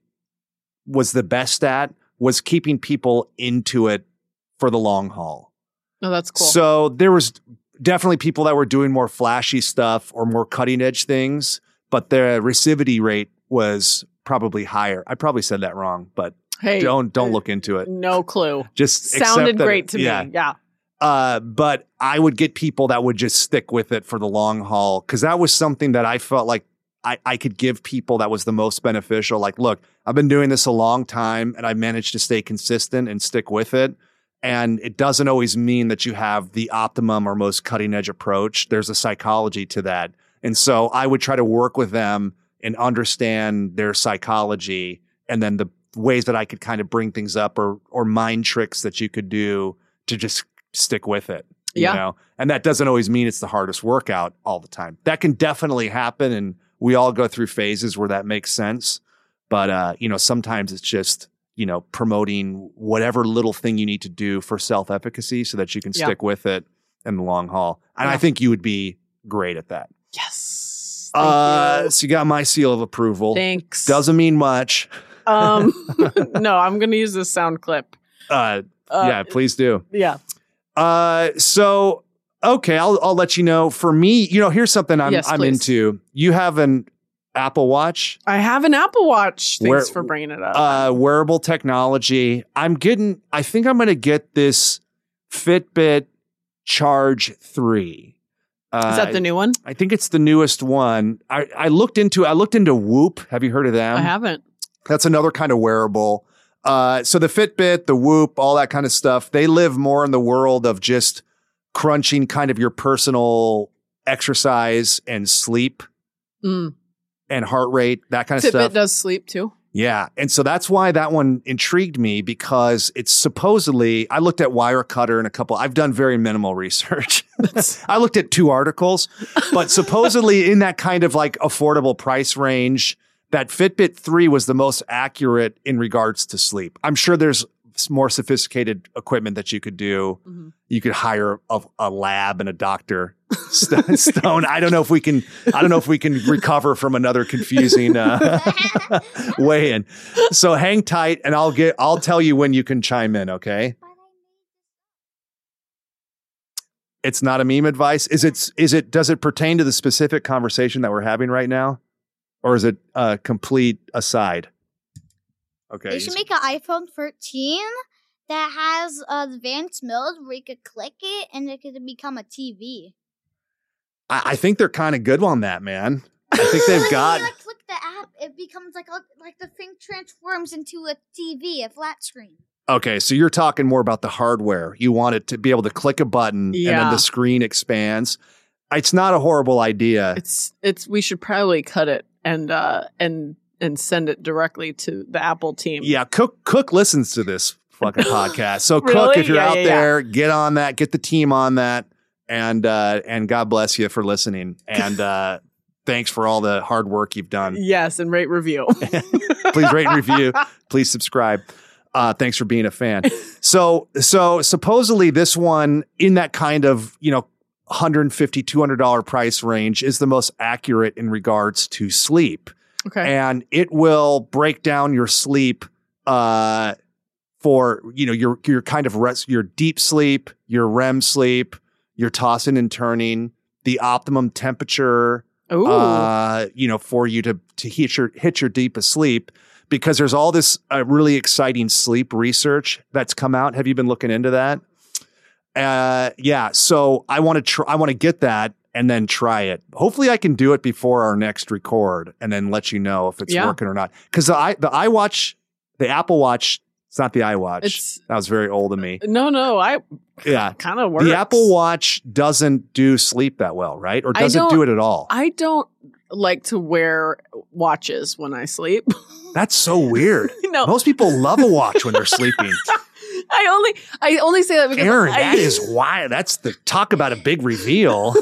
was the best at was keeping people into it for the long haul. No, that's cool. So there was definitely people that were doing more flashy stuff or more cutting edge things, but the receptivity rate was probably higher. I probably said that wrong, but hey, don't don't look into it. No clue. Just Sounded great to yeah. me. Yeah. Uh, but I would get people that would just stick with it for the long haul because that was something that I felt like I, I could give people that was the most beneficial. Like, look, I've been doing this a long time and I managed to stay consistent and stick with it. And it doesn't always mean that you have the optimum or most cutting edge approach. There's a psychology to that. And so I would try to work with them and understand their psychology and then the ways that I could kind of bring things up or or mind tricks that you could do to just stick with it. You Yeah. know? And that doesn't always mean it's the hardest workout all the time. That can definitely happen and we all go through phases where that makes sense. But uh, you know, sometimes it's just, you know, promoting whatever little thing you need to do for self-efficacy so that you can Yeah. stick with it in the long haul. And I think you would be great at that. Yes. Uh, you. so you got my seal of approval. Thanks. Doesn't mean much. Um, [LAUGHS] [LAUGHS] no, I'm gonna use this sound clip. Uh, Uh, yeah, please do. yeah. Uh, so okay, I'll I'll let you know. For me, you know, here's something I'm Yes, I'm please. into. You have an Apple Watch, I have an Apple Watch. Thanks Where- for bringing it up. uh, wearable technology. I'm getting. I think I'm going to get this Fitbit Charge Three. Uh, Is that the new one? I think it's the newest one. I, I looked into I looked into Whoop. Have you heard of them? I haven't. That's another kind of wearable. Uh, so the Fitbit, the Whoop, all that kind of stuff, they live more in the world of just crunching kind of your personal exercise and sleep Mm. and heart rate, that kind of Fitbit stuff. Fitbit does sleep too. Yeah. And so that's why that one intrigued me because it's supposedly, I looked at Wirecutter and a couple, I've done very minimal [LAUGHS] research. [LAUGHS] I looked at two articles, but [LAUGHS] supposedly in that kind of like affordable price range, that Fitbit 3 was the most accurate in regards to sleep. I'm sure there's more sophisticated equipment that you could do. Mhm. You could hire a, a lab and a doctor. [LAUGHS] St- Stone, I don't know if we can. I don't know if we can recover from another confusing uh, [LAUGHS] weigh in. So hang tight, and I'll get. I'll tell you when you can chime in. Okay. It's not a meme advice. Is it? Is it? Does it pertain to the specific conversation that we're having right now, or is it a complete aside? Okay. They should make an iPhone 13 that has uh, advanced mode where you could click it and it could become a TV. I, I think they're kind of good on that, man. I think they've [LAUGHS] Like, got. When you like click the app, it becomes like a, like the thing transforms into a TV, a flat screen. Okay, so you're talking more about the hardware. You want it to be able to click a button and then the screen expands. It's not a horrible idea. It's it's. We should probably cut it and uh and and send it directly to the Apple team. Yeah, Cook Cook listens to this fucking podcast. So [LAUGHS] Cook, if you're Yeah, out yeah, yeah. there, get on that, get the team on that, and uh, and God bless you for listening. And uh, [LAUGHS] thanks for all the hard work you've done. Yes, and rate review. [LAUGHS] Please rate and review. Please subscribe. Uh, thanks for being a fan. So so supposedly this one in that kind of you know 150 200 dollar price range is the most accurate in regards to sleep Okay. and it will break down your sleep uh for you know your your kind of rest your deep sleep your REM sleep your tossing and turning the optimum temperature Ooh. uh you know for you to to hit your hit your deepest sleep. Because there's all this uh, really exciting sleep research that's come out. Have you been looking into that? Uh yeah. So i want to try i want to get that and then try it hopefully i can do it before our next record and then let you know if it's Yeah. working or not because the i the iwatch the apple watch it's not the iwatch It's- that was very old of me no, no. I yeah kind of works. the apple watch doesn't do sleep that well right or doesn't do it at all I don't like to wear watches when I sleep. [LAUGHS] that's so weird [LAUGHS] no, most people love a watch when they're [LAUGHS] sleeping I only I only say that because Erin, I, that is why. That's the talk about a big reveal.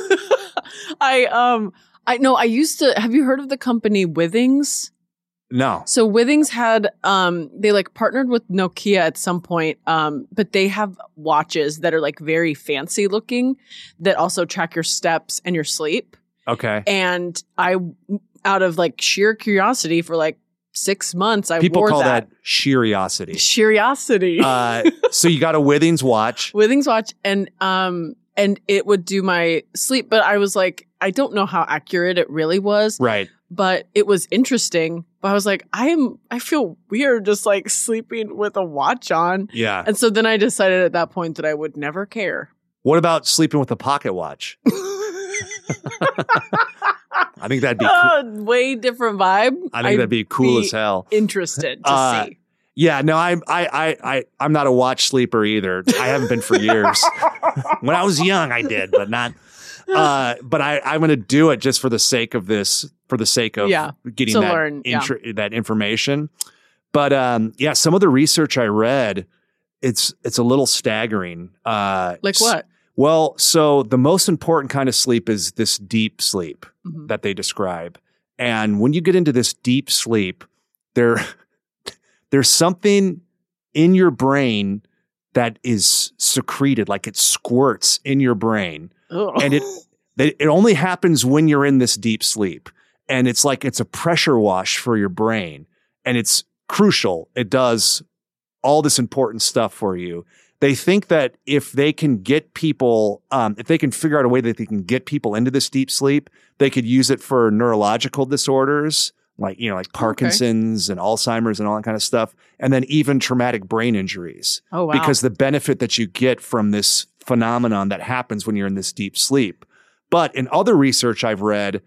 I um I know I used to have you heard of the company Withings? No. So Withings had um they like partnered with Nokia at some point um but they have watches that are like very fancy looking that also track your steps and your sleep Okay. and I out of like sheer curiosity for like 6 months I People call that, that curiosity. curiosity. Uh, so you got a [LAUGHS] Withings watch. Withings watch and um and it would do my sleep but I was like I don't know how accurate it really was Right. but it was interesting but I was like I am I feel weird just like sleeping with a watch on Yeah. and so then I decided at that point that I would never care What about sleeping with a pocket watch? [LAUGHS] I think that'd be cool. Uh, way different vibe I think that'd be cool be as hell. interested to Uh, see Yeah, no, I'm I I I I'm not a watch sleeper either. I haven't been for years. [LAUGHS] when I was young, I did, but not. [LAUGHS] Uh, but I I'm gonna do it just for the sake of this, for the sake of Yeah, getting that learn, yeah. that information. But um, yeah, some of the research I read, it's it's a little staggering. Uh, like what Well, so the most important kind of sleep is this deep sleep Mhm. that they describe. And when you get into this deep sleep, there there's something in your brain that is secreted, like it squirts in your brain. And it, it it only happens when you're in this deep sleep. And it's like it's a pressure wash for your brain. And it's crucial. It does all this important stuff for you. They think that if they can get people, um, if they can figure out a way that they can get people into this deep sleep, they could use it for neurological disorders, like, you know, like Parkinson's and Alzheimer's and all that kind of stuff. And then even traumatic brain injuries oh wow. because the benefit that you get from this phenomenon that happens when you're in this deep sleep. But in other research I've read,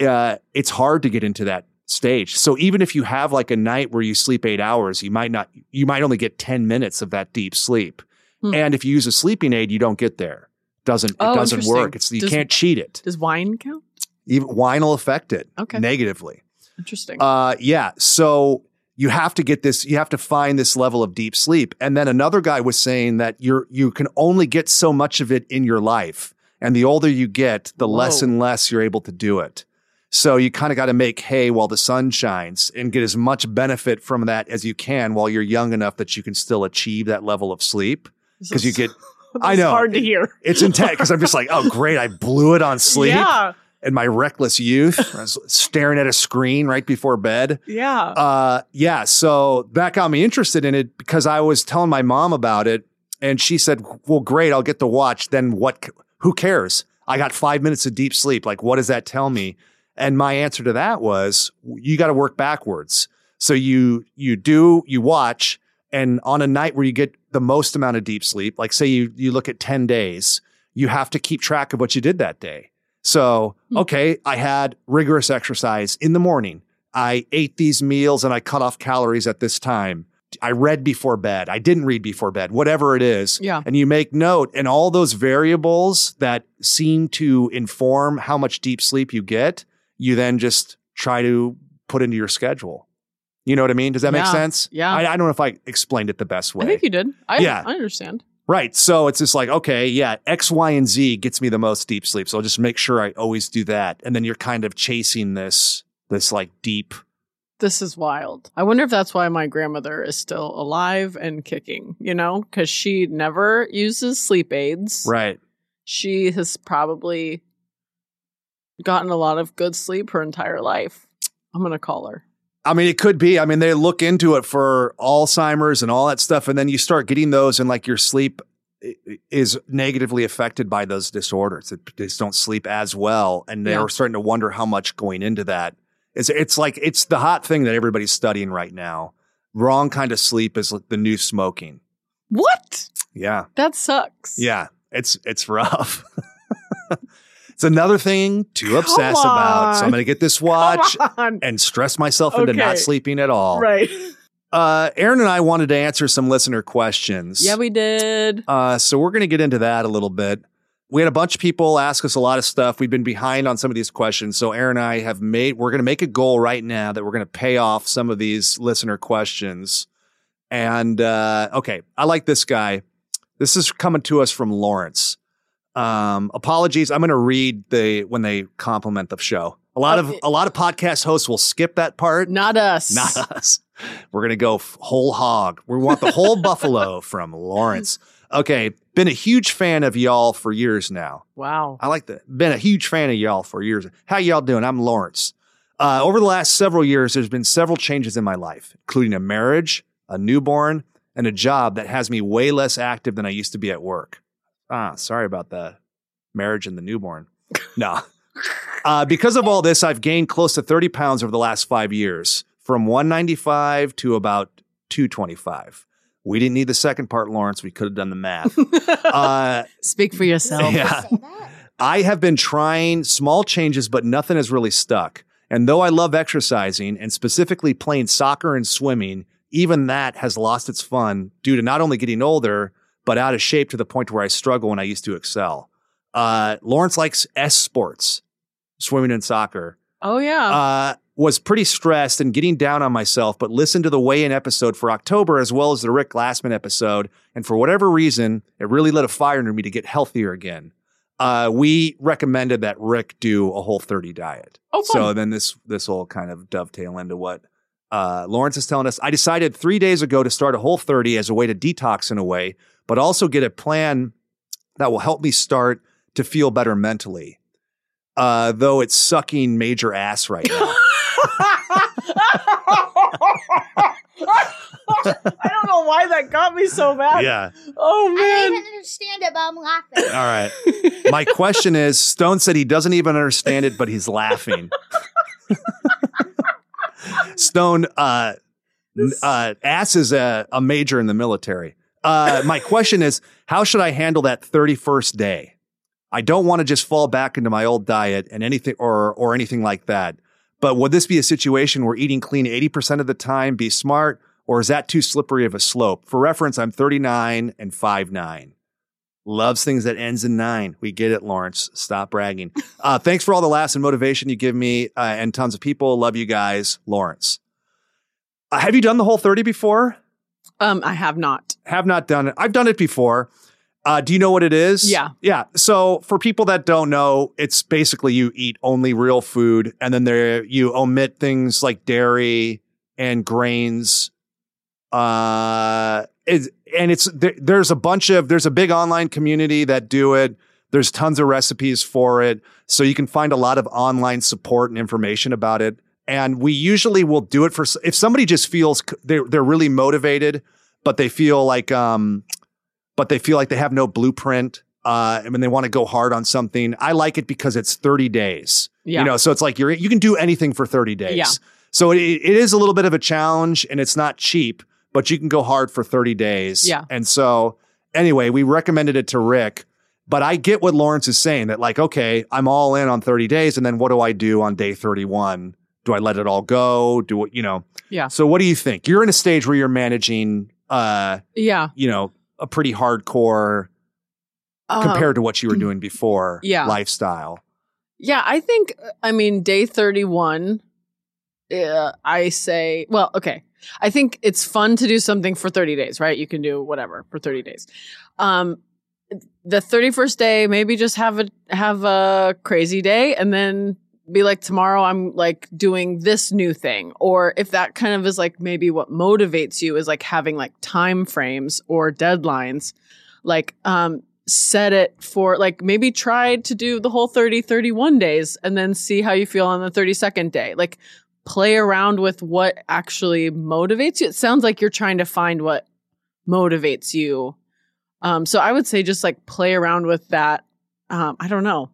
uh, it's hard to get into that stage. So even if you have like a night where you sleep eight hours, you might not, you might only get 10 minutes of that deep sleep. Hmm. And if you use a sleeping aid, you don't get there. Doesn't, it Oh, doesn't work. It's, you Does- can't cheat it. Does wine count? Even wine will affect it Okay. negatively. Interesting. Uh, yeah. So you have to get this, you have to find this level of deep sleep. And then another guy was saying that you're, you can only get so much of it in your life. And the older you get, the less and less you're able to do it. So you kind of got to make hay while the sun shines and get as much benefit from that as you can while you're young enough that you can still achieve that level of sleep. because you get- [LAUGHS] I know. hard to hear. It's intense because I'm just like, oh, great. I blew it on [LAUGHS] sleep Yeah. In my reckless youth. I was staring at a screen right before bed. Yeah. Uh, yeah. So that got me interested in it because I was telling my mom about it, and she said, "Well, great, I'll get to watch. Then what? Who cares? I got five minutes of deep sleep. Like, what does that tell me?" And my answer to that was, "You got to work backwards. So you you do you watch, and on a night where you get the most amount of deep sleep, like say you you look at ten days, you have to keep track of what you did that day." So, Hmm. okay, I had rigorous exercise in the morning. I ate these meals and I cut off calories at this time. I read before bed. I didn't read before bed, whatever it is. Yeah. And you make note, and all those variables that seem to inform how much deep sleep you get, you then just try to put into your schedule. You know what I mean? Does that make sense? Yeah. I, I don't know if I explained it the best way. I think you did. I, Yeah. I understand. Right. So it's just like, okay, yeah, X, Y, and Z gets me the most deep sleep. So I'll just make sure I always do that. And then you're kind of chasing this, this like deep. This is wild. I wonder if that's why my grandmother is still alive and kicking, you know, because she never uses sleep aids. Right. She has probably gotten a lot of good sleep her entire life. I'm going to call her. I mean, it could be. I mean, they look into it for Alzheimer's and all that stuff. And then you start getting those and like your sleep is negatively affected by those disorders. It, they just don't sleep as well. And they're Yeah. starting to wonder how much going into that. It's, it's like, it's the hot thing that everybody's studying right now. Wrong kind of sleep is like the new smoking. What? Yeah. That sucks. Yeah, it's it's rough. [LAUGHS] it's another thing to obsess about. So I'm going to get this watch and stress myself into not sleeping at all. Right. Uh, Erin and I wanted to answer some listener questions. Yeah, we did. uh, so we're going to get into that a little bit. We had a bunch of people ask us a lot of stuff. We've been behind on some of these questions. So Erin and I have made, we're going to make a goal right now that we're going to pay off some of these listener questions. And, uh, okay, I like this guy. This is coming to us from Lawrence. Um, apologies. I'm going to read the, when they compliment the show. A lot of, a lot of podcast hosts will skip that part. Not us. Not us. We're going to go whole hog. We want the whole [LAUGHS] buffalo from Lawrence. Okay. Been a huge fan of y'all for years now. Wow. I like that. Been a huge fan of y'all for years. How y'all doing? I'm Lawrence. Uh, over the last several years, there's been several changes in my life, including a marriage, a newborn, and a job that has me way less active than I used to be at work. Ah, sorry about the marriage and the newborn. [LAUGHS] No. Uh, because of all this, I've gained close to 30 pounds over the last five years, from 195 to about 225. We didn't need the second part, Lawrence. We could have done the math. [LAUGHS] Uh, Speak for yourself. Yeah. I have been trying small changes, but nothing has really stuck. And though I love exercising and specifically playing soccer and swimming, even that has lost its fun due to not only getting older, but out of shape to the point where I struggle when I used to excel. Uh, Lawrence likes S sports, swimming and soccer. Oh yeah. Uh, was pretty stressed and getting down on myself, but listened to the weigh in episode for October as well as the Rick Glassman episode. And for whatever reason, it really lit a fire under me to get healthier again. Uh, we recommended that Rick do a whole 30 diet. oh, fun. So then this this will kind of dovetail into what uh, Lawrence is telling us. I decided three days ago to start a whole 30 as a way to detox in a way, but also get a plan that will help me start to feel better mentally. Uh, though it's sucking major ass right now. [LAUGHS] I don't know why that got me so bad. yeah. Oh man. I don't even understand it, but I'm laughing. All right. My question is Stone said he doesn't even understand it, but he's laughing. Stone, uh, uh, ass is a, a major in the military. Uh, my question is how should I handle that 31st day? I don't want to just fall back into my old diet and anything or, or anything like that. But would this be a situation where eating clean 80% of the time be smart or is that too slippery of a slope? For reference, I'm 39 and 5'9". Loves things that ends in nine. We get it, Lawrence. Stop bragging. Uh, thanks for all the laughs and motivation you give me uh, and tons of people. Love you guys, Lawrence. Uh, have you done the whole 30 before? Um, I have not. Have not done it. I've done it before. Uh, do you know what it is? Yeah. Yeah. So for people that don't know, it's basically you eat only real food and then there you omit things like dairy and grains. Uh, it's, and it's there, there's a bunch of there's a big online community that do it. There's tons of recipes for it, so you can find a lot of online support and information about it. And we usually will do it for if somebody just feels they're they're really motivated, but they feel like um, but they feel like they have no blueprint. Uh, and when they want to go hard on something, I like it because it's 30 days. Yeah. You know, so it's like you're you can do anything for 30 days. Yeah. So it, it is a little bit of a challenge and it's not cheap, but you can go hard for 30 days. Yeah. And so anyway, we recommended it to Rick, but I get what Lawrence is saying that like, okay, I'm all in on 30 days. And then what do I do on day 31? Do I let it all go? Do it, you know? Yeah. So what do you think? You're in a stage where you're managing, uh, Yeah. you know, a pretty hardcore Uh, compared to what you were doing before Yeah. lifestyle. Yeah, I think I mean day 31 uh, I say, well, okay. I think it's fun to do something for 30 days, right? You can do whatever for 30 days. Um the 31st day maybe just have a have a crazy day and then be like tomorrow I'm like doing this new thing or if that kind of is like maybe what motivates you is like having like time frames or deadlines like um set it for like maybe try to do the whole 30 31 days and then see how you feel on the 32nd day. Like play around with what actually motivates you. It sounds like you're trying to find what motivates you. Um so i would say just like play around with that. Um i don't know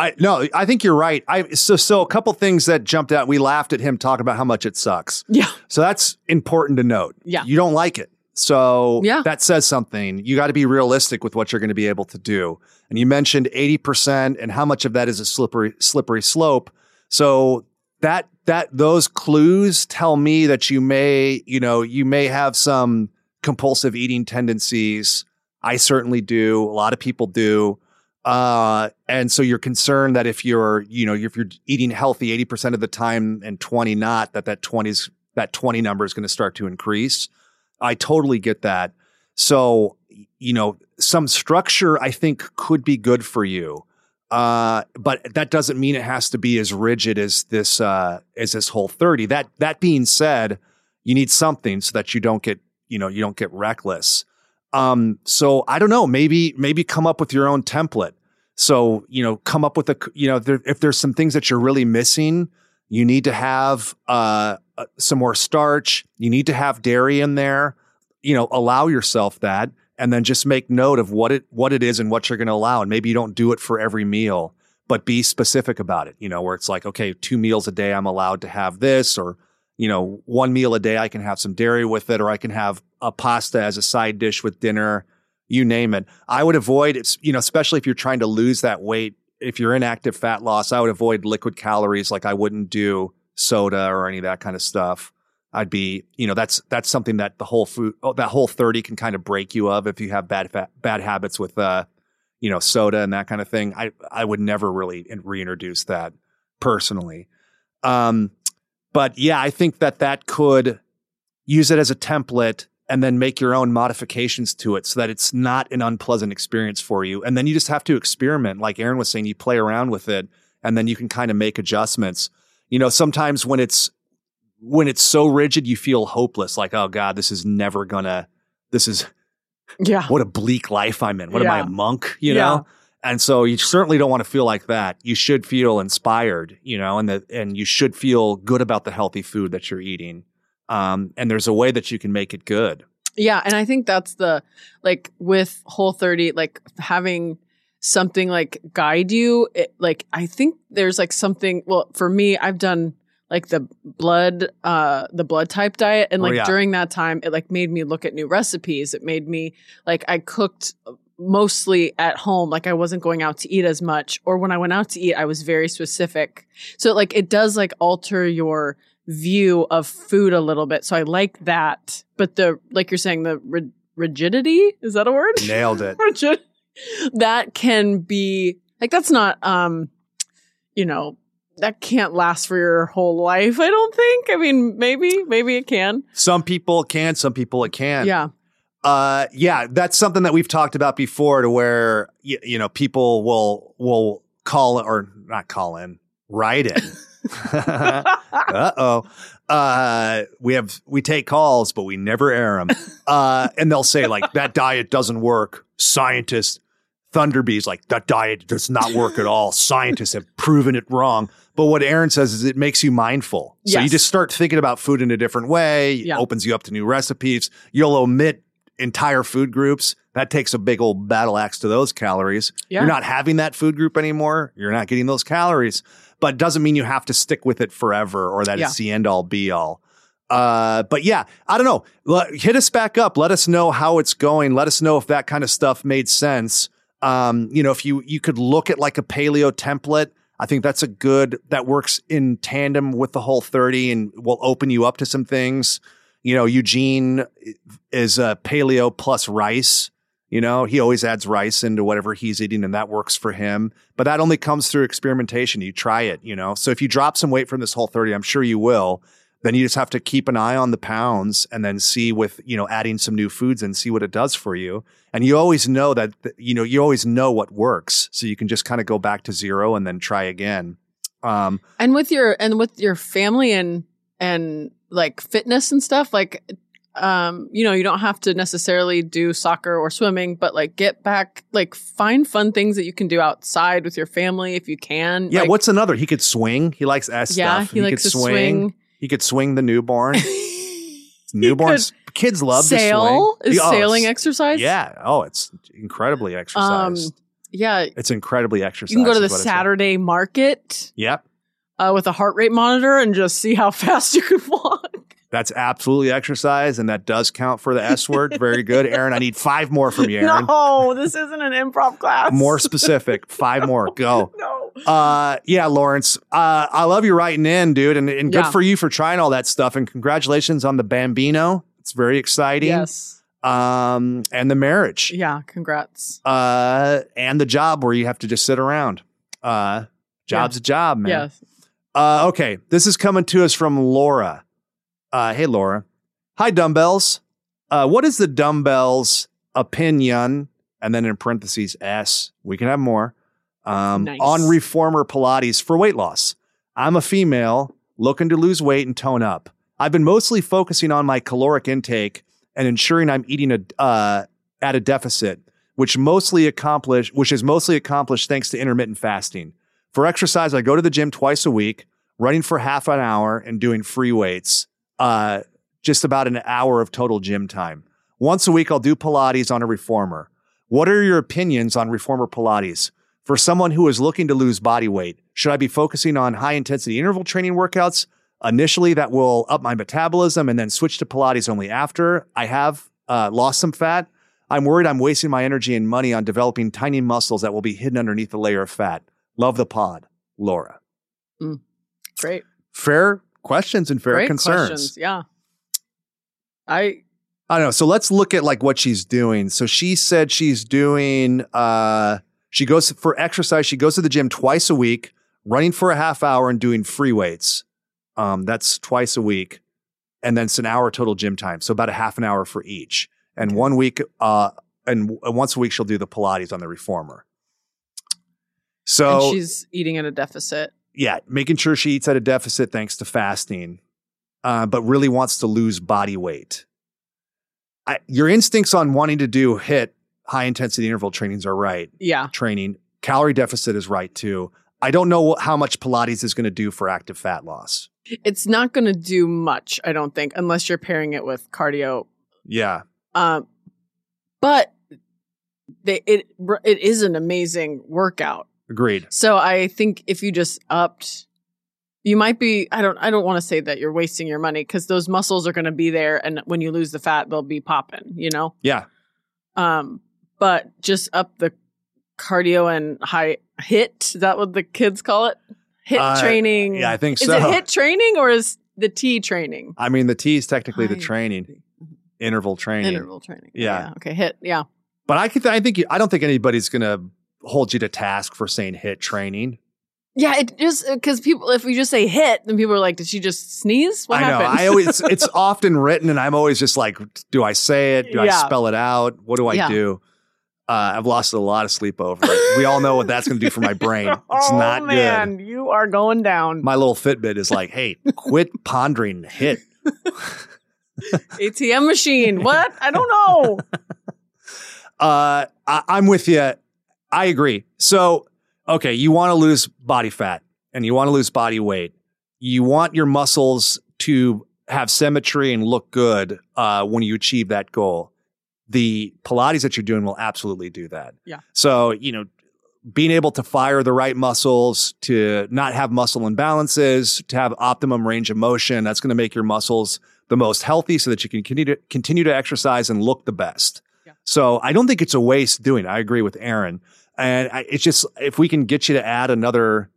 I no, I think you're right. I so so a couple things that jumped out. We laughed at him talking about how much it sucks. yeah So that's important to note. Yeah. You don't like it. So Yeah. that says something. You got to be realistic with what you're going to be able to do. And you mentioned 80% and how much of that is a slippery slippery slope. So that that those clues tell me that you may, you know, you may have some compulsive eating tendencies. I certainly do. A lot of people do. Uh, and so you're concerned that if you're, you know, if you're eating healthy 80% of the time and 20 not, that that 20's, that 20 number is going to start to increase. I totally get that. So, you know, some structure I think could be good for you. Uh, but that doesn't mean it has to be as rigid as this, uh, as this whole 30. That, that being said, you need something so that you don't get, you know, you don't get reckless. Um, so I don't know, maybe, maybe come up with your own template. So, you know, come up with a, you know, there, if there's some things that you're really missing, you need to have, uh, uh, some more starch. You need to have dairy in there, you know, allow yourself that and then just make note of what it, what it is and what you're going to allow. And maybe you don't do it for every meal, but be specific about it, you know, where it's like, okay, two meals a day, I'm allowed to have this or, you know, one meal a day, I can have some dairy with it, or I can have a pasta as a side dish with dinner, you name it. I would avoid it's, you know, especially if you're trying to lose that weight. If you're in active fat loss, I would avoid liquid calories like I wouldn't do soda or any of that kind of stuff. I'd be, you know, that's that's something that the whole food, oh, that whole thirty can kind of break you of if you have bad fat, bad habits with, uh, you know, soda and that kind of thing. I I would never really reintroduce that personally. Um, but yeah, I think that that could use it as a template and then make your own modifications to it so that it's not an unpleasant experience for you. And then you just have to experiment. Like Erin was saying, you play around with it and then you can kind of make adjustments. You know, sometimes when it's, when it's so rigid, you feel hopeless. Like, oh God, this is never gonna, this is, Yeah. what a bleak life I'm in. What am I, a monk? You Yeah. know? And so you certainly don't want to feel like that. You should feel inspired, you know, and that, and you should feel good about the healthy food that you're eating. Um, and there's a way that you can make it good. Yeah, and I think that's the like with Whole 30 like having something like guide you it, like I think there's like something well for me I've done like the blood uh the blood type diet and Oh, like yeah. during that time it like made me look at new recipes it made me like I cooked mostly at home like I wasn't going out to eat as much or when I went out to eat I was very specific so like it does like alter your view of food a little bit. So I like that. But the like you're saying the ri- rigidity is that a word? Nailed it. [LAUGHS] Rigid. That can be like that's not um you know that can't last for your whole life. I don't think. I mean, maybe maybe it can. Some people can, some people it can. Yeah. Uh, yeah, that's something that we've talked about before to where, you, you know, people will, will call or not call in, write in. [LAUGHS] uh oh. Uh, we have we take calls, but we never air them. Uh, and they'll say like that diet doesn't work. Scientists, Thunderbees, like that diet does not work at all. Scientists have proven it wrong. But what Erin says is it makes you mindful. So you just start thinking about food in a different way. It Yeah. opens you up to new recipes. You'll omit entire food groups. That takes a big old battle axe to those calories. Yeah. You're not having that food group anymore. You're not getting those calories but it doesn't mean you have to stick with it forever or that Yeah. it's the end all be all. Uh, but yeah, I don't know. Let- hit us back up. Let us know how it's going. Let us know if that kind of stuff made sense. Um, you know, if you you could look at like a paleo template, I think that's a good that works in tandem with the whole 30 and will open you up to some things. You know, Eugene is a paleo plus rice. You know, he always adds rice into whatever he's eating and that works for him. But that only comes through experimentation. You try it, you know. So if you drop some weight from this whole 30, I'm sure you will, then you just have to keep an eye on the pounds and then see with, you know, adding some new foods and see what it does for you. And you always know that, you know, you always know what works. So you can just kind of go back to zero and then try again. Um, And with your and with your family and and like fitness and stuff, like um, you know, you don't have to necessarily do soccer or swimming, but like get back, like find fun things that you can do outside with your family if you can. yeah. Like, what's another? He could swing. He likes S yeah, stuff. he, likes could to swing. He could swing the newborn. [LAUGHS] He Newborns, kids love sail to swing. is Oh, sailing exercise. Yeah. Oh, it's incredibly Um, exercised. yeah. it's incredibly exercised. You can go to the is what it's- Saturday market Yep. uh, with a heart rate monitor and just see how [LAUGHS] fast you can walk. That's absolutely exercise, and that does count for the S word. Very good, [LAUGHS] Erin. I need five more from you, Erin. No, this isn't an improv class. More specific. Five more. [LAUGHS] Go. no. Uh, yeah, Lawrence. Uh, I love you writing in, dude, and, and good Yeah. for you for trying all that stuff. And congratulations on the Bambino. It's very exciting. Yes. Um, and the marriage. Yeah. Congrats. Uh, and the job where you have to just sit around. Uh, job's a job, man. Yes. Uh, okay, this is coming to us from Laura. Uh, hey, Laura. Hi, dumbbells. Uh, what is the dumbbells opinion? And then in parentheses, S. We can have more. Um, Nice. On reformer Pilates for weight loss. I'm a female looking to lose weight and tone up. I've been mostly focusing on my caloric intake and ensuring I'm eating a, uh, at a deficit, which mostly accomplished, which is mostly accomplished thanks to intermittent fasting. For exercise, I go to the gym twice a week, running for half an hour and doing free weights, uh, just about an hour of total gym time. Once a week, I'll do Pilates on a reformer. What are your opinions on reformer Pilates? For someone who is looking to lose body weight, should I be focusing on high intensity interval training workouts? Initially, that will up my metabolism and then switch to Pilates only after I have uh, lost some fat. I'm worried I'm wasting my energy and money on developing tiny muscles that will be hidden underneath a layer of fat. Love the pod, Laura. Great. Fair questions and fair Great concerns. questions. Yeah. I I don't know. So let's look at like what she's doing. So she said she's doing uh she goes for exercise, she goes to the gym twice a week, running for a half hour and doing free weights. Um that's twice a week. And then it's an hour total gym time. So about a half an hour for each. And one week uh and once a week she'll do the Pilates on the reformer. So and she's eating at a deficit. Yeah, making sure she eats at a deficit thanks to fasting, uh, but really wants to lose body weight. I, your instincts on wanting to do hit high intensity interval trainings are right. Yeah. Training calorie deficit is right too. I don't know how much Pilates is going to do for active fat loss. It's not going to do much, I don't think, unless you're pairing it with cardio. Yeah, Um, but they, it it is an amazing workout. Agreed. So I think if you just upped, you might be. I don't. I don't want to say that you're wasting your money because those muscles are going to be there, and when you lose the fat, they'll be popping. You know. Yeah, Um, but just up the cardio and high hit. Is that what the kids call it? Hit Uh, training. yeah, I think is so. it hit training or is the T training? I mean the T is technically the High- training, interval training. Interval training. Yeah. Okay. Hit. Yeah. But I could, I think, you, I don't think anybody's going to hold you to task for saying hit training. Yeah. It just because people, if we just say hit, then people are like, "Did she just sneeze? What I know. happened?" I always, [LAUGHS] it's often written, and I'm always just like, do I say it? Do I spell it out? What do I Yeah. do? Uh, I've lost a lot of sleep over it. We all know what that's going to do for my brain. [LAUGHS] It's oh, not man, good. You are going down. My little Fitbit is like, hey, quit pondering hit. [LAUGHS] ATM machine. What? I don't know. Uh, I, I'm with you. I agree. So, okay, you want to lose body fat and you want to lose body weight. You want your muscles to have symmetry and look good uh, when you achieve that goal. The Pilates that you're doing will absolutely do that. Yeah. So, you know, being able to fire the right muscles, to not have muscle imbalances, to have optimum range of motion, that's going to make your muscles the most healthy so that you can continue to, continue to exercise and look the best. So I don't think it's a waste doing. it. I agree with Erin, and I, it's just if we can get you to add another,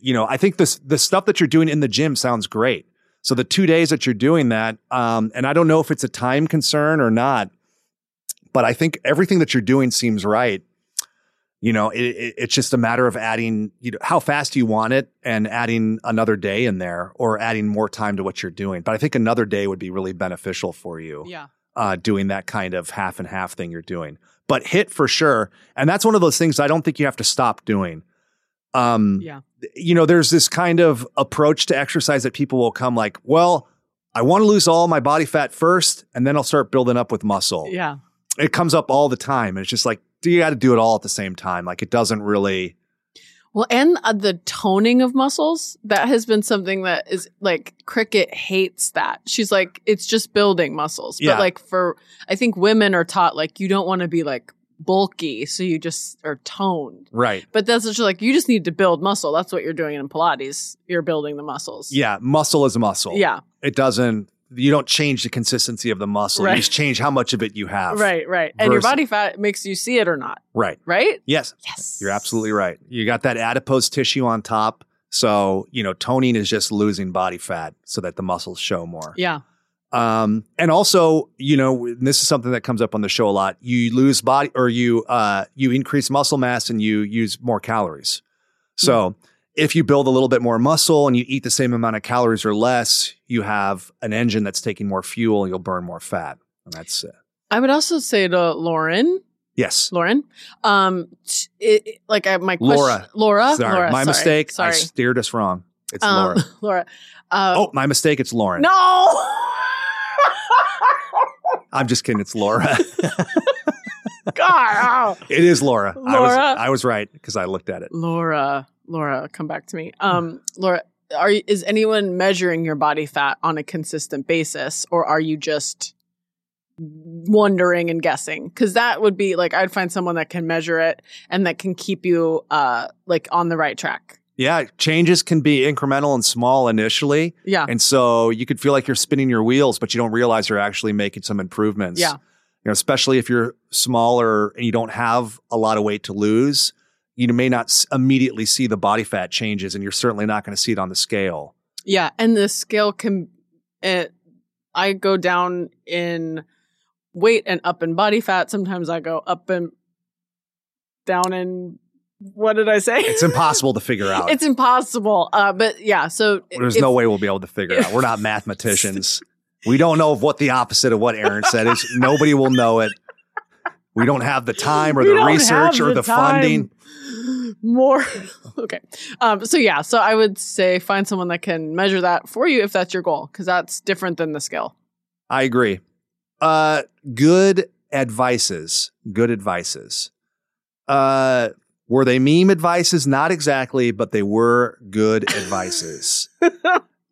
you know, I think this the stuff that you're doing in the gym sounds great. So the two days that you're doing that, um, and I don't know if it's a time concern or not, but I think everything that you're doing seems right. You know, it, it, it's just a matter of adding, you know, how fast you want it and adding another day in there or adding more time to what you're doing. But I think another day would be really beneficial for you Yeah. uh, doing that kind of half and half thing you're doing. But hit for sure, and that's one of those things I don't think you have to stop doing. Um, Yeah. you know, there's this kind of approach to exercise that people will come like, well, I want to lose all my body fat first, and then I'll start building up with muscle. Yeah. It comes up all the time, and it's just like you got to do it all at the same time. Like it doesn't really. Well, and uh, the toning of muscles, that has been something that is like Cricket hates that. She's like, it's just building muscles. Yeah. But like for, I think women are taught like, you don't want to be like bulky. So you just are toned. Right. But that's just like, you just need to build muscle. That's what you're doing in Pilates. You're building the muscles. Yeah, muscle is muscle. Yeah. It doesn't. You don't change the consistency of the muscle. Right. You just change how much of it you have. Right. Right. And your body fat makes you see it or not. Right. Right? Yes. Yes. You're absolutely right. You got that adipose tissue on top. So, you know, toning is just losing body fat so that the muscles show more. Yeah. Um, and also, you know, and this is something that comes up on the show a lot. You lose body or you uh you increase muscle mass and you use more calories. So if you build a little bit more muscle and you eat the same amount of calories or less, you have an engine that's taking more fuel and you'll burn more fat. And that's it. I would also say to Lauren, yes. Lauren, um, it, like I, my Laura. question, Laura, Sorry, Laura, my sorry, mistake. Sorry, I steered us wrong. It's um, Laura. [LAUGHS] Laura. Uh, Oh, my mistake. It's Lauren. no. [LAUGHS] I'm just kidding. It's Laura. [LAUGHS] God, oh. it is Laura. I was I was right because I looked at it. Laura, Laura, come back to me. Um, Laura, are is anyone measuring your body fat on a consistent basis, or are you just wondering and guessing? Because that would be like I'd find someone that can measure it and that can keep you uh like on the right track. Yeah, changes can be incremental and small initially. Yeah, And so you could feel like you're spinning your wheels, but you don't realize you're actually making some improvements. Yeah. You know, especially if you're smaller and you don't have a lot of weight to lose, you may not immediately see the body fat changes and you're certainly not going to see it on the scale. Yeah, and the scale can. It, I go down in weight and up in body fat. Sometimes I go up and down in. What did I say? It's impossible to figure [LAUGHS] out. it's impossible. Uh, but yeah, so There's if- no way we'll be able to figure it out. We're not [LAUGHS] mathematicians. we don't know what the opposite of what Erin said is. Nobody will know it. We don't have the time or the research or the, time. funding. More [LAUGHS] okay. Um, so yeah, so I would say find someone that can measure that for you if that's your goal, because that's different than the scale. I agree. Uh, good advices. Good advices. Uh, were they meme advices? Not exactly, but they were good advices. [LAUGHS]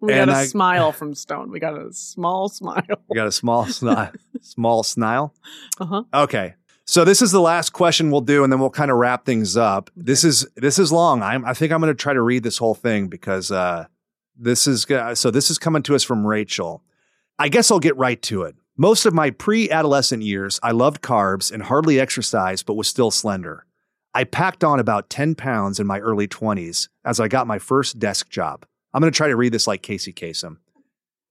We And got a I- smile from Stone. We got a small [LAUGHS] smile. We got a small sni- small snile. Uh-huh. Okay. So this is the last question we'll do, and then we'll kind of wrap things up. This is this is long. I'm I think I'm going to try to read this whole thing because uh, this is so this is coming to us from Rachel. I guess I'll get right to it. Most of my pre-adolescent years, I loved carbs and hardly exercised, but was still slender. I packed on about 10 pounds in my early 20s as I got my first desk job. I'm going to try to read this like Casey Kasem.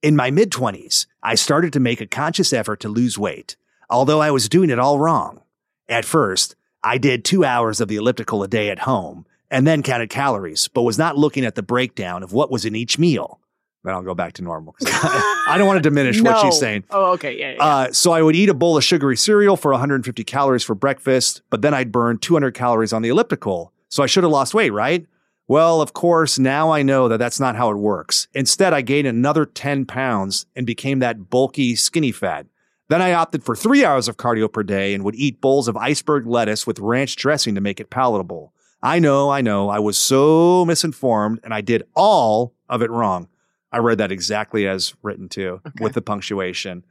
In my mid 20s, I started to make a conscious effort to lose weight, although I was doing it all wrong. At first, I did two hours of the elliptical a day at home and then counted calories, but was not looking at the breakdown of what was in each meal. Then I'll go back to normal. [LAUGHS] I don't want to diminish what she's saying. Oh, okay. Yeah. yeah. Uh, so I would eat a bowl of sugary cereal for 150 calories for breakfast, but then I'd burn 200 calories on the elliptical. So I should have lost weight, right? Well, of course, now I know that that's not how it works. Instead, I gained another 10 pounds and became that bulky, skinny fat. Then I opted for three hours of cardio per day and would eat bowls of iceberg lettuce with ranch dressing to make it palatable. I know, I know, I was so misinformed and I did all of it wrong. I read that exactly as written too, Okay. with the punctuation.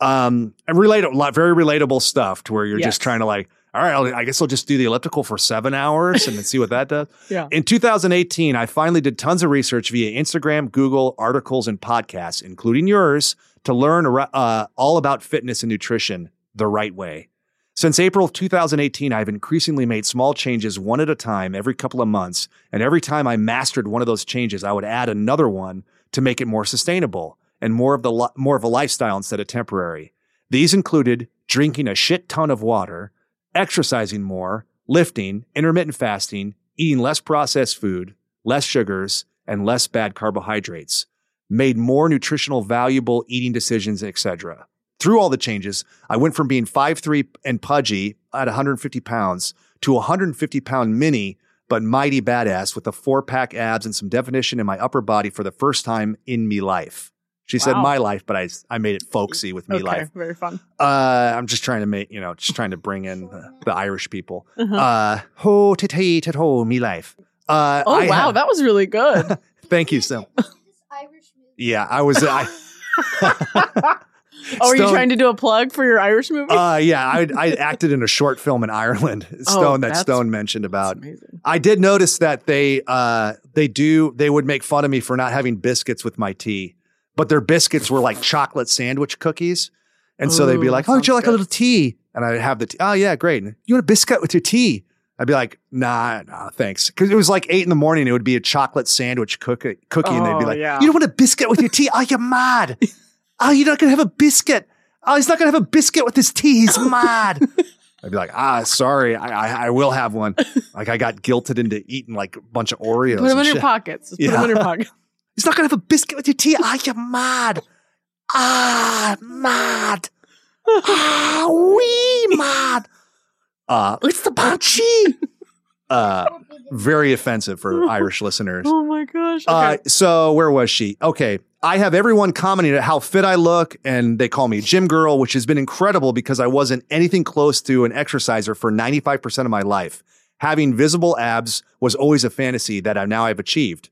Um, and lot, very relatable stuff to where you're Yes. just trying to like, all right, I'll, I guess I'll just do the elliptical for seven hours and then see what that does. [LAUGHS] Yeah. In 2018, I finally did tons of research via Instagram, Google, articles, and podcasts, including yours, to learn uh, all about fitness and nutrition the right way. Since April of 2018, I've increasingly made small changes one at a time every couple of months. And every time I mastered one of those changes, I would add another one to make it more sustainable and more of the more of a lifestyle instead of temporary. These included drinking a shit ton of water, exercising more, lifting, intermittent fasting, eating less processed food, less sugars, and less bad carbohydrates. Made more nutritional valuable eating decisions, etc. Through all the changes, I went from being 5'3 and pudgy at 150 pounds to a 150 pound mini, but mighty badass with a four pack abs and some definition in my upper body for the first time in me life. She said my life, but I, I made it folksy with me okay. life. Very fun. Uh, I'm just trying to make, you know, just trying to bring in the, the Irish people. Uh-huh. Uh, ho, tit, tit, ho, me life. Uh, oh I wow, have- that was really good. [LAUGHS] thank you, Irish [LAUGHS] movie. Yeah, I was, I, [LAUGHS] Oh, are you trying to do a plug for your Irish movie? uh, yeah, I, I acted in a short film in Ireland, [LAUGHS] Stone, that Oh, that's- Stone mentioned about. I did notice that they, uh, they do, they would make fun of me for not having biscuits with my tea, but their biscuits were like chocolate sandwich cookies. And so they'd be like, "Oh, would you like a little tea?" And I'd have the tea. Oh yeah, great. You want a biscuit with your tea? I'd be like, "Nah, nah, thanks." Because it was like eight in the morning. It would be a chocolate sandwich cookie, cookie, and they'd be Oh, like, yeah. "You don't want a biscuit with your tea? Oh, you're mad. [LAUGHS] oh, you're not gonna have a biscuit. Oh, he's not gonna have a biscuit with his tea. He's [LAUGHS] mad." I'd be like, "Ah, sorry, I, I, I will have one." Like I got guilted into eating like a bunch of Oreos. Put them in your pockets. Just Put them in your pocket. [LAUGHS] He's not gonna have a biscuit with your tea. Ah, you're mad. Ah, mad. Ah, we mad. Uh, it's the banshee. [LAUGHS] Uh, very offensive for [LAUGHS] Irish listeners. Oh my gosh. Uh, so where was she? Okay. I have everyone commenting at how fit I look, and they call me gym girl, which has been incredible because I wasn't anything close to an exerciser for 95% of my life. Having visible abs was always a fantasy that I now I've achieved.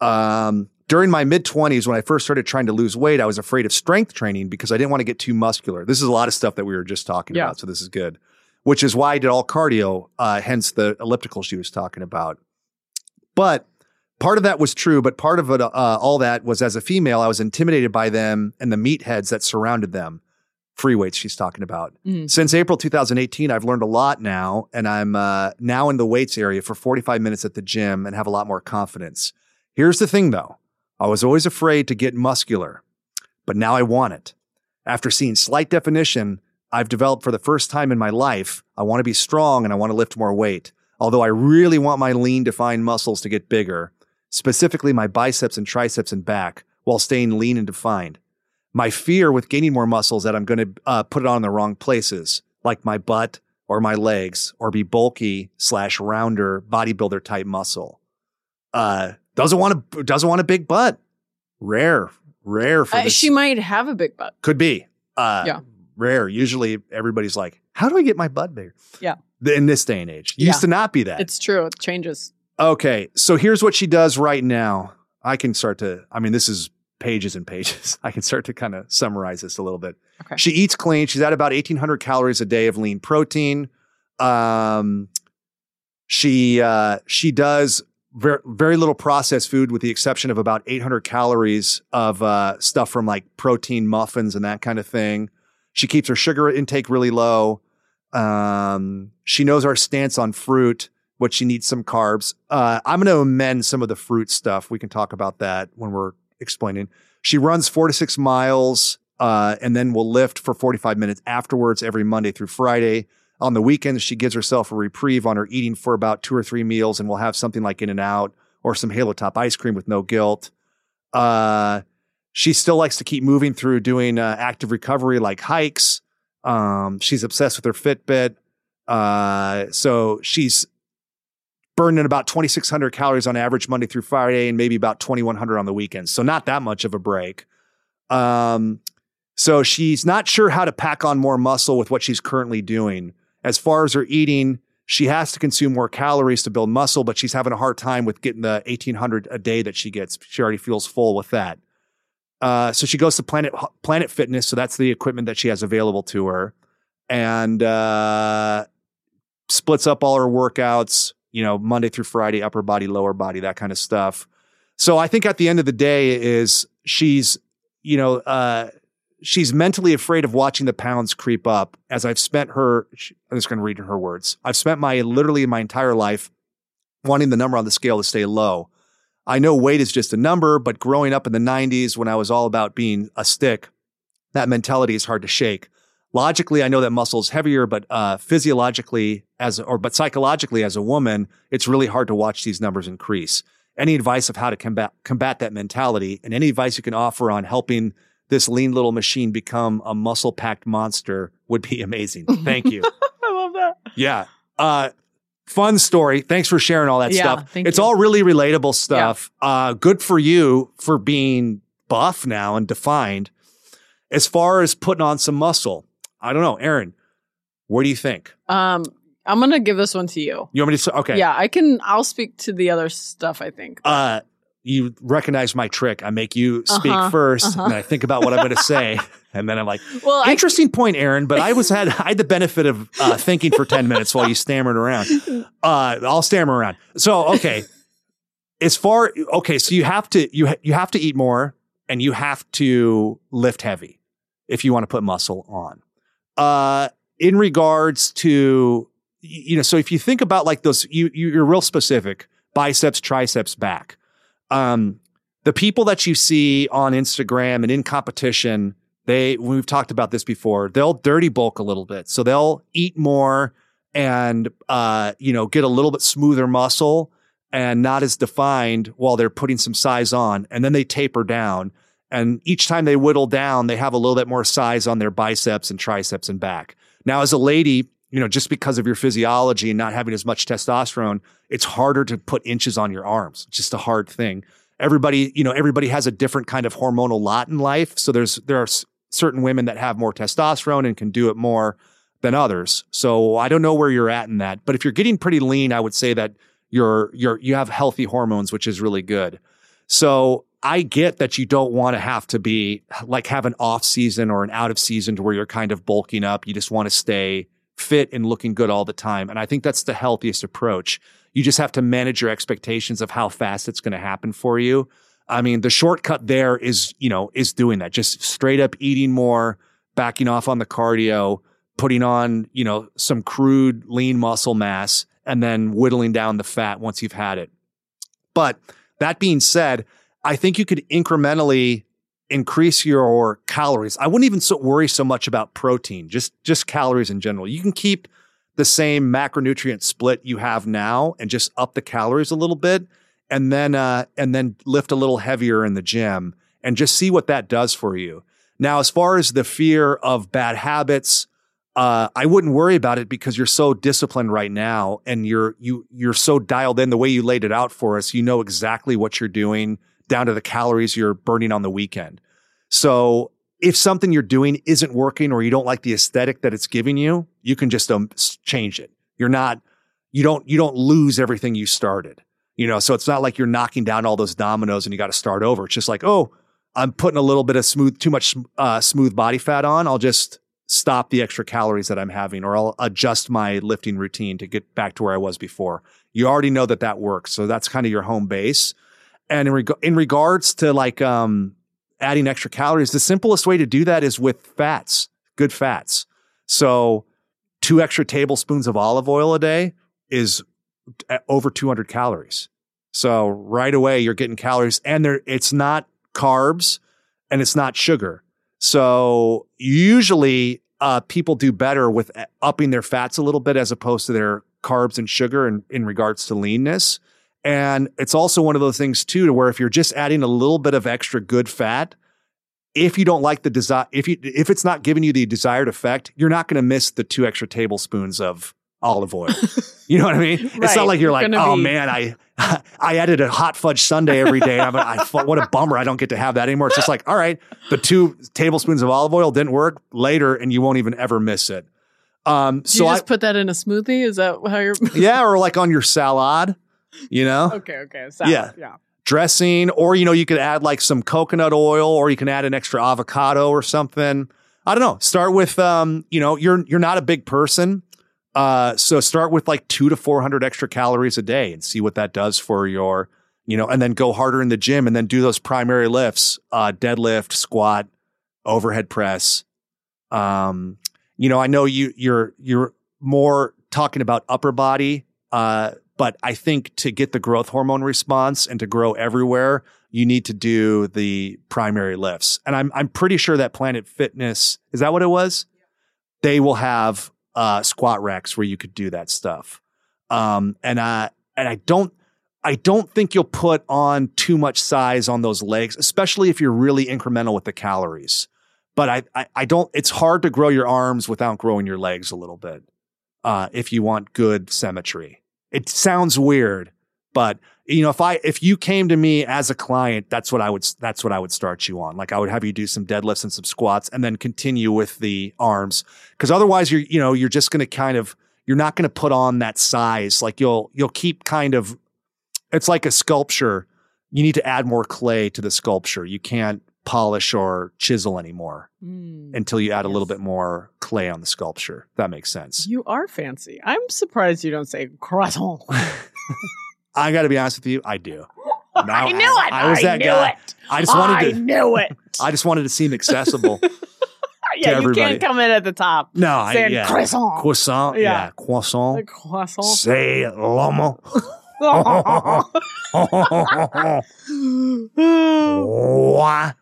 Um, during my mid 20s, when I first started trying to lose weight, I was afraid of strength training because I didn't want to get too muscular. This is a lot of stuff that we were just talking Yeah. about, so this is good. Which is why I did all cardio, uh, hence the elliptical she was talking about. But part of that was true, but part of it, uh, all that was as a female, I was intimidated by them and the meatheads that surrounded them. Free weights she's talking about. Mm. Since April 2018, I've learned a lot now, and I'm uh, now in the weights area for 45 minutes at the gym and have a lot more confidence. Here's the thing though I was always afraid to get muscular, but now I want it. After seeing slight definition, I've developed for the first time in my life, I want to be strong and I want to lift more weight. Although I really want my lean, defined muscles to get bigger, specifically my biceps and triceps and back, while staying lean and defined. My fear with gaining more muscles that I'm going to uh, put it on in the wrong places, like my butt or my legs, or be bulky slash rounder bodybuilder type muscle. Uh, doesn't want a doesn't want a big butt. Rare, rare for Uh, this. she might have a big butt. Could be. Uh, Yeah. Rare. Usually everybody's like, how do I get my butt bigger? Yeah. In this day and age. Yeah. Used to not be that. It's true. It changes. Okay, so here's what she does right now. I can start to, I mean, this is pages and pages. [LAUGHS] I can start to kind of summarize this a little bit. Okay. She eats clean. She's at about 1,800 calories a day of lean protein. Um, she uh, she does very, very little processed food, with the exception of about 800 calories of uh, stuff from like protein muffins and that kind of thing. She keeps her sugar intake really low. Um, she knows our stance on fruit, what she needs some carbs. Uh, I'm going to amend some of the fruit stuff. We can talk about that when we're explaining. She runs four to six miles, uh, and then will lift for 45 minutes afterwards every Monday through Friday. On the weekends, she gives herself a reprieve on her eating for about two or three meals, and will have something like In and Out or some Halo Top ice cream with no guilt. Uh, she still likes to keep moving through doing uh, active recovery like hikes. Um, she's obsessed with her Fitbit. Uh, so she's burning about 2,600 calories on average Monday through Friday and maybe about 2,100 on the weekends. So not that much of a break. Um, so she's not sure how to pack on more muscle with what she's currently doing. As far as her eating, she has to consume more calories to build muscle, but she's having a hard time with getting the 1800 a day that she gets. She already feels full with that. Uh, so she goes to Planet Planet Fitness. So that's the equipment that she has available to her, and uh, splits up all her workouts. You know, Monday through Friday, upper body, lower body, that kind of stuff. So I think at the end of the day, is she's you know uh, she's mentally afraid of watching the pounds creep up. As I've spent her, I'm just going to read her words. I've spent my literally my entire life wanting the number on the scale to stay low. I know weight is just a number, but growing up in the 90s when I was all about being a stick, that mentality is hard to shake. Logically, I know that muscle is heavier, but uh, physiologically, as or but psychologically, as a woman, it's really hard to watch these numbers increase. Any advice of how to combat combat that mentality, and any advice you can offer on helping this lean little machine become a muscle packed monster would be [LAUGHS] amazing. Thank you. [LAUGHS] I love that. Yeah. Uh, fun story. Thanks for sharing all that Yeah, stuff. It's you. all really relatable stuff. Uh, good for you for being buff now and defined. As far as putting on some muscle, I don't know, Erin. What do you think? Um, I'm gonna give this one to you. You want me to? Okay. Yeah, I can. I'll speak to the other stuff. I think. Uh, you recognize my trick. I make you speak Uh-huh, 1st uh-huh. and I think about what I'm going [LAUGHS] to say, and then I'm like, well, I, Interesting point, Erin. But I was had I had the benefit of uh, thinking for ten minutes while you stammered around. [LAUGHS] Uh, I'll stammer around. So okay, as far okay, so you have to you ha- you have to eat more and you have to lift heavy if you want to put muscle on. Uh, in regards to you know, so if you think about like those, you you- you're real specific biceps, triceps, back. Um, the people that you see on Instagram and in competition, they we've talked about this before. They'll dirty bulk a little bit, so they'll eat more and uh, you know get a little bit smoother muscle and not as defined while they're putting some size on, and then they taper down. And each time they whittle down, they have a little bit more size on their biceps and triceps and back. Now, as a lady, you know, just because of your physiology and not having as much testosterone, it's harder to put inches on your arms. It's just a hard thing. Everybody, you know, everybody has a different kind of hormonal lot in life. So there's there are certain women that have more testosterone and can do it more than others. So I don't know where you're at in that, but if you're getting pretty lean, I would say that you're you're you have healthy hormones, which is really good. So I get that you don't want to have to be like have an off season or an out of season to where you're kind of bulking up. You just want to stay fit and looking good all the time. And I think that's the healthiest approach. You just have to manage your expectations of how fast it's going to happen for you. I mean, the shortcut there is, you know, is doing that. Just straight up eating more, backing off on the cardio, putting on, you know, some crude lean muscle mass and then whittling down the fat once you've had it. But that being said, I think you could incrementally increase your calories. I wouldn't even so worry so much about protein, just just calories in general. You can keep the same macronutrient split you have now and just up the calories a little bit and then uh and then lift a little heavier in the gym and just see what that does for you. Now, as far as the fear of bad habits, uh, I wouldn't worry about it because you're so disciplined right now and you're you you're so dialed in the way you laid it out for us. You know exactly what you're doing down to the calories you're burning on the weekend. So if something you're doing isn't working or you don't like the aesthetic that it's giving you, you can just um, change it. You're not, you don't, you don't lose everything you started. You know, so it's not like you're knocking down all those dominoes and you got to start over. It's just like, oh, I'm putting a little bit of smooth, too much uh, smooth body fat on. I'll just stop the extra calories that I'm having, or I'll adjust my lifting routine to get back to where I was before. You already know that that works, so that's kind of your home base. And in, reg- in regards to like um, adding extra calories, the simplest way to do that is with fats, good fats. So, two extra tablespoons of olive oil a day is over 200 calories. So right away you're getting calories, and there it's not carbs and it's not sugar. So usually uh, people do better with uh, upping their fats a little bit as opposed to their carbs and sugar in, in regards to leanness. And it's also one of those things too, to where if you're just adding a little bit of extra good fat, if you don't like the desire, if you if it's not giving you the desired effect, you're not going to miss the two extra tablespoons of olive oil. You know what I mean? It's not like you're like, oh be- man, I [LAUGHS] I added a hot fudge sundae every day. I'm, I, what a bummer! I don't get to have that anymore. It's just like, all right, the two tablespoons of olive oil didn't work later, and you won't even ever miss it. Um, so you I, just put that in a smoothie? Is that how you're? [LAUGHS] yeah, or like on your salad, you know, okay, okay. Salad. Yeah. yeah. dressing, or you know, you could add like some coconut oil, or you can add an extra avocado or something. I don't know. Start with, um, you know, you're you're not a big person, uh, so start with like two to four hundred extra calories a day and see what that does for your, you know, and then go harder in the gym and then do those primary lifts, uh, deadlift, squat, overhead press. Um, you know, I know you you're you're more talking about upper body, uh, but I think to get the growth hormone response and to grow everywhere, you need to do the primary lifts. And I'm I'm pretty sure that Planet Fitness is that what it was? They will have uh, squat racks where you could do that stuff. Um, and I and I don't I don't think you'll put on too much size on those legs, especially if you're really incremental with the calories. But I, I, I don't. It's hard to grow your arms without growing your legs a little bit. Uh, if you want good symmetry, it sounds weird, but you know, if I if you came to me as a client, that's what I would that's what I would start you on. Like I would have you do some deadlifts and some squats, and then continue with the arms, because otherwise you're you know you're just going to kind of you're not going to put on that size. Like you'll you'll keep kind of it's like a sculpture. You need to add more clay to the sculpture. You can't polish or chisel anymore Mm. until you add a little bit more clay on the sculpture. That makes sense. You are fancy. I'm surprised you don't say croissant. [LAUGHS] I got to be honest with you, I do. [LAUGHS] Now, I knew it. I was that knew guy. It. I just wanted I to. knew it. [LAUGHS] I just wanted to seem accessible. [LAUGHS] yeah, you everybody. can't come in at the top No, I, yeah. croissant. Croissant, Yeah. yeah, croissant. The croissant. Say lomo.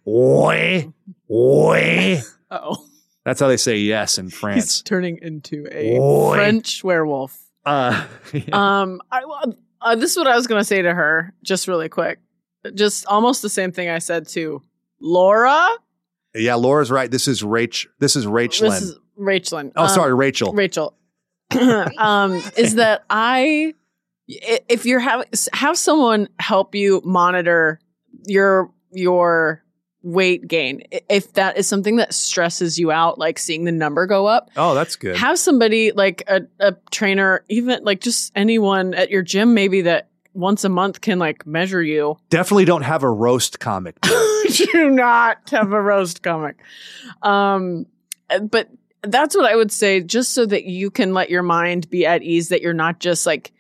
Oi, oi. oh, That's how they say yes in he's France. turning into a. French werewolf. Uh, Um, I, uh, this is what I was gonna say to her, just really quick. Just almost the same thing I said to Laura. yeah, Laura's right. This is Rach. This is Rachel. This is Rachel. oh, sorry, Rachel. Rachel. [COUGHS] [COUGHS] um, is that I, i- if you're having have someone help you monitor your your weight gain, if that is something that stresses you out, like seeing the number go up, oh, that's good. have somebody like a, a trainer, even like just anyone at your gym, maybe that once a month can like measure you. Definitely don't have a roast comic. [LAUGHS] Do not have a roast comic. Um, but that's what I would say, just so that you can let your mind be at ease that you're not just like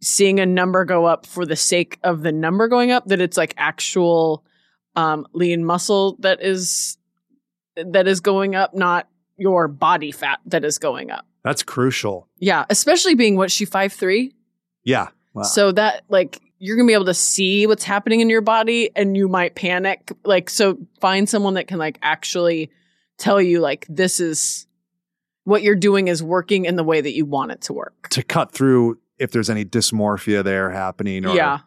seeing a number go up for the sake of the number going up, that it's like actual um, lean muscle that is that is going up, not your body fat that is going up. That's crucial. Yeah, especially being what she five three. Yeah. Wow. So that like you're gonna be able to see what's happening in your body and you might panic. Like so find someone that can like actually tell you like this is what you're doing is working in the way that you want it to work. to cut through if there's any dysmorphia there happening. Or, yeah.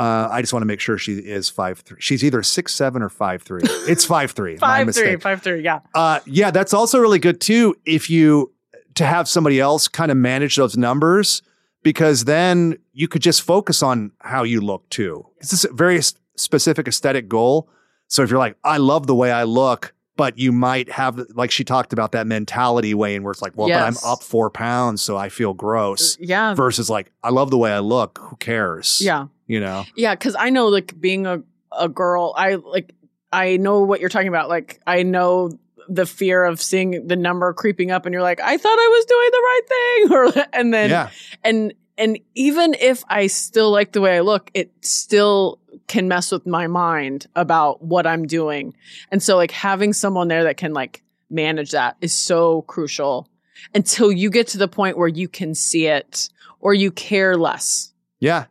Uh, I just want to make sure she is five three. She's either six seven or five three. It's five three. Five three, five three, yeah. Uh, yeah, that's also really good too. If you to have somebody else kind of manage those numbers, because then you could just focus on how you look too. It's just a very specific aesthetic goal. So if you're like, I love the way I look, but you might have like she talked about that mentality Wayne where it's like, well, Yes. but I'm up four pounds, so I feel gross. Uh, yeah. Versus like, I love the way I look. Who cares? Yeah. You know? Yeah, because I know like being a a girl, I like I know what you're talking about. Like I know the fear of seeing the number creeping up, and you're like, I thought I was doing the right thing, [LAUGHS] or and then yeah. and and even if I still like the way I look, it still can mess with my mind about what I'm doing. And so like having someone there that can like manage that is so crucial until you get to the point where you can see it or you care less. Yeah.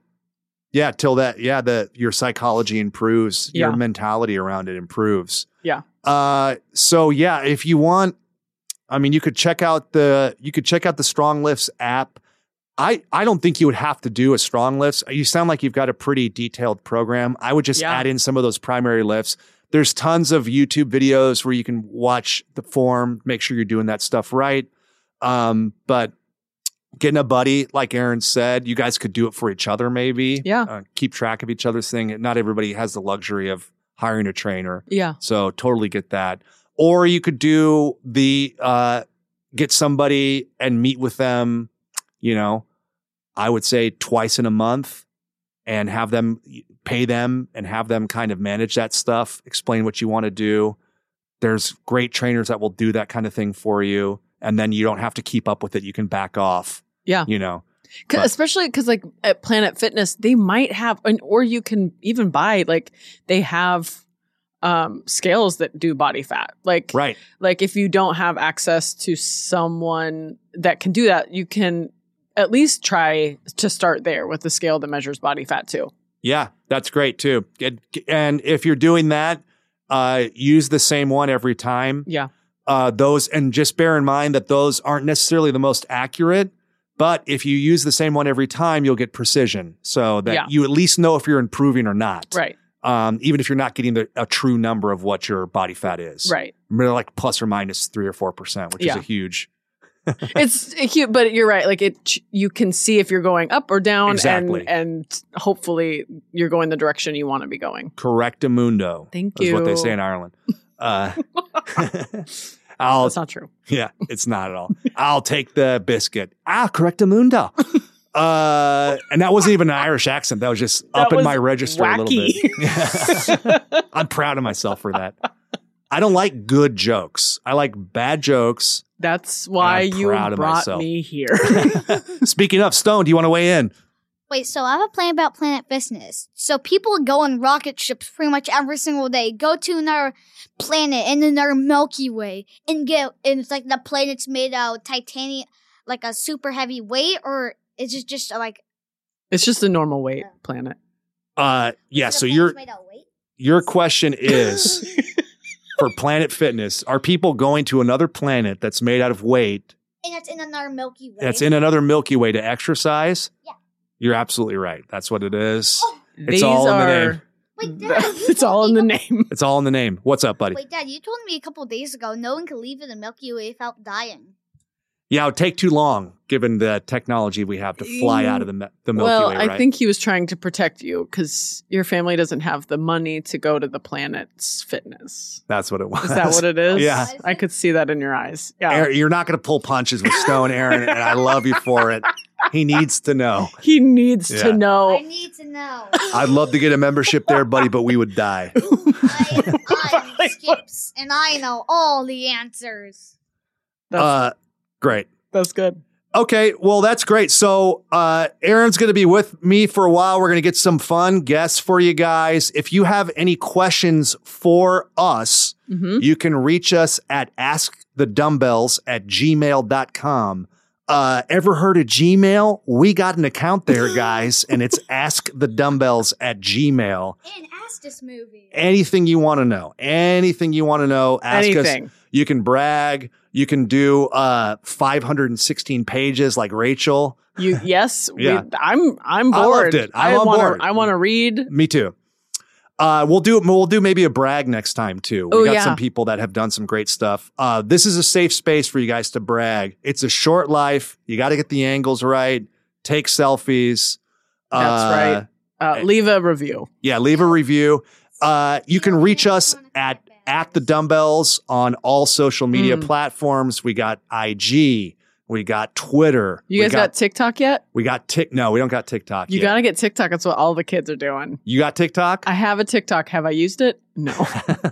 Yeah. Till that, yeah, the your psychology improves, your mentality around it improves. Yeah. Uh so yeah, if you want, I mean, you could check out the you could check out the Strong Lifts app. I, I don't think you would have to do a strong lifts. You sound like you've got a pretty detailed program. I would just Yeah. add in some of those primary lifts. There's tons of YouTube videos where you can watch the form, make sure you're doing that stuff right. Um, but getting a buddy, like Erin said, you guys could do it for each other, maybe. Yeah. Uh, keep track of each other's thing. Not everybody has the luxury of hiring a trainer. Yeah. So totally get that. Or you could do the uh, get somebody and meet with them, you know, I would say twice in a month and have them pay them and have them kind of manage that stuff, explain what you want to do. There's great trainers that will do that kind of thing for you. And then you don't have to keep up with it. You can back off, Yeah. you know. 'Cause- especially because like at Planet Fitness, they might have, and, or you can even buy like they have um scales that do body fat. Like Right. like if you don't have access to someone that can do that, you can at least try to start there with the scale that measures body fat too. Yeah, that's great too. And- if you're doing that, uh, use the same one every time. Yeah. Uh, those and just bear in mind that those aren't necessarily the most accurate. But if you use the same one every time, you'll get precision, so that Yeah. you at least know if you're improving or not. Right. Um, even if you're not getting the, a true number of what your body fat is. Right. Like plus or minus three or four percent, which Yeah. is a huge. It's cute, but you're right. Like it, you can see if you're going up or down, Exactly. and and hopefully you're going the direction you want to be going. Correctamundo. Thank is what they say in Ireland. Uh, [LAUGHS] I'll That's not true. Yeah, it's not at all. I'll take the biscuit. Ah, correctamundo. Uh, and that wasn't even an Irish accent. That was just That up in my register a little bit. [LAUGHS] I'm proud of myself for that. I don't like good jokes. I like bad jokes. That's why you brought myself. me here. [LAUGHS] [LAUGHS] Speaking of Stone, do you want to weigh in? Wait, so I have a plan about Planet Business. So people go on rocket ships pretty much every single day, go to another planet in another Milky Way, and get and it's like the planet's made out of titanium, like a super heavy weight, or is it just like it's just a normal weight planet. Uh, yeah. the So your made out of weight? your question is [LAUGHS] for Planet Fitness: Are people going to another planet that's made out of weight and it's in another Milky Way. that's in another Milky Way to exercise? Yeah. You're absolutely right. That's what it is. Oh, It's These all in the name. Wait, [LAUGHS] Dad, it's all in the name. It's all in the name. What's up, buddy? Wait, Dad, you told me a couple days ago no one can leave in the Milky Way without dying. Yeah, it would take too long given the technology we have to fly out of the, me- the Milky well, Way, I right? think he was trying to protect you because your family doesn't have the money to go to the planet's fitness. that's what it was. Is that what it is? Yeah. I could see that in your eyes. Yeah. Erin, you're not going to pull punches with Stone, Erin, and I love you for it. He needs to know. he needs Yeah. to know. I need to know. I'd love to get a membership there, buddy, but we would die. [LAUGHS] I, I'm [LAUGHS] Skips, and I know all the answers. That's, Uh, great. that's good. Okay, well, that's great. So, uh, Erin's going to be with me for a while. We're going to get some fun guests for you guys. If you have any questions for us, hmm you can reach us at askthedumbbells at gmail.com. Uh, ever heard of Gmail? We got an account there, [LAUGHS] guys, and it's askthedumbbells at gmail. And ask this movie. Anything you want to know, anything you want to know, ask us. Anything. You can brag. You can do uh 516 pages like Rachel. You yes. Yeah. we, I'm I'm bored. I bored. loved it. I'm I on wanna, board. I want to read. Me too. Uh, we'll do we'll do maybe a brag next time too. We Oh, got yeah. some people that have done some great stuff. Uh, this is a safe space for you guys to brag. It's a short life. You got to get the angles right. Take selfies. That's Uh, right. Uh, leave a review. Yeah, leave a review. Uh, you can reach us at at the dumbbells on all social media Mm. platforms. We got IG. We got Twitter. You guys got, TikTok yet? we got Tik. No, we don't got TikTok. You yet. gotta get TikTok. That's what all the kids are doing. You got TikTok? I have a TikTok. Have I used it? No.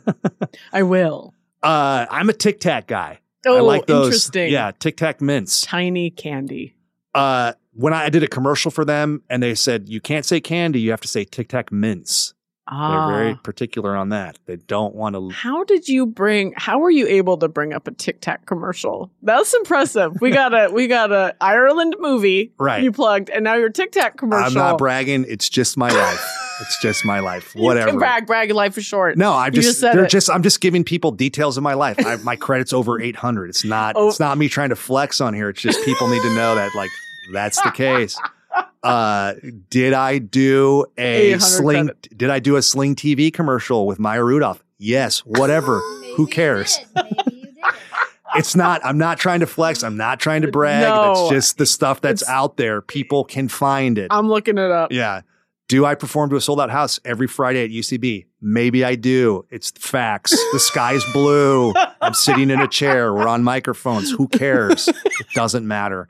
[LAUGHS] I will. uh, I'm a Tic Tac guy. Oh, I like those. interesting. Yeah, Tic Tac mints. Tiny candy. Uh, when I did a commercial for them, and they said you can't say candy, you have to say Tic Tac mints. Ah. They're very particular on that. They don't want to. How did you bring? How were you able to bring up a Tic Tac commercial? That's impressive. We got a we got a Ireland movie Right. you plugged, and now your Tic Tac commercial. I'm not bragging. It's just my life. [LAUGHS] it's just my life. Whatever. You can brag, brag. Life is short. No, I'm just, just they're it. just I'm just giving people details of my life. I, my credit's over [LAUGHS] 800. It's not Oh. it's not me trying to flex on here. It's just people need to know that like that's the case. Uh, did I do a 800 sling? Did I do a Sling TV commercial with Maya Rudolph? Yes. Whatever. [GASPS] Maybe Who you cares? did. Maybe you did. [LAUGHS] It's not. I'm not trying to flex. I'm not trying to brag. No. That's just the stuff that's out there. People can find it. I'm looking it up. Yeah. Do I perform to a sold out house every Friday at UCB? Maybe I do. It's facts. The sky's blue. I'm sitting in a chair. We're on microphones. Who cares? It doesn't matter.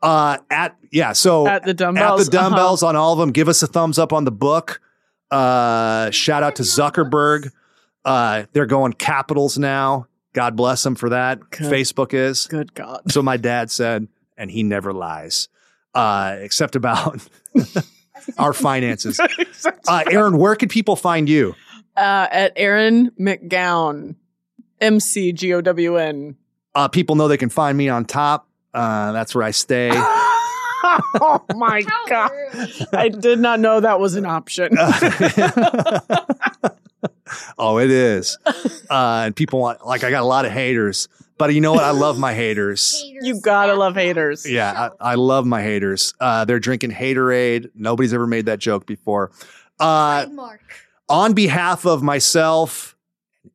Uh, at yeah. So At the dumbbells. at the dumbbells on all of them. Give us a thumbs up on the book. Uh, shout out to Zuckerberg. Uh, they're going capitals now. God bless them for that. Good. Facebook is. Uh-huh. Good God. So my dad said, and he never lies, uh, except about [LAUGHS] our finances. [LAUGHS] Uh, Erin, where can people find you? uh, at Erin McGown, M C G O W N. Uh, people know they can find me on top. Uh, that's where I stay. [LAUGHS] oh my God. I did not know that was an option. [LAUGHS] oh, it is. Uh, and people want, like, I got a lot of haters, but you know what? I love my [LAUGHS] haters. Haters You gotta love haters. Yeah, I, I love my haters. Uh, they're drinking Haterade. Nobody's ever made that joke before. Uh, Trademark. on behalf of myself,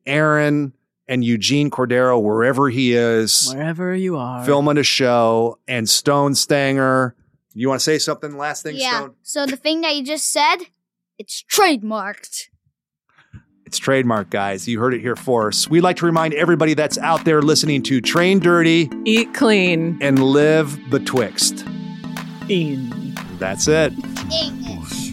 Erin, and Eugene Cordero, wherever he is, Wherever you are. filming a show, and Stone Stanger. You want to say something? Last thing, Yeah. Stone? So the thing that you just said, it's trademarked. It's trademark, guys. You heard it here first. We'd like to remind everybody that's out there listening to Train Dirty Eat clean. and Live Betwixt. In. That's it. English.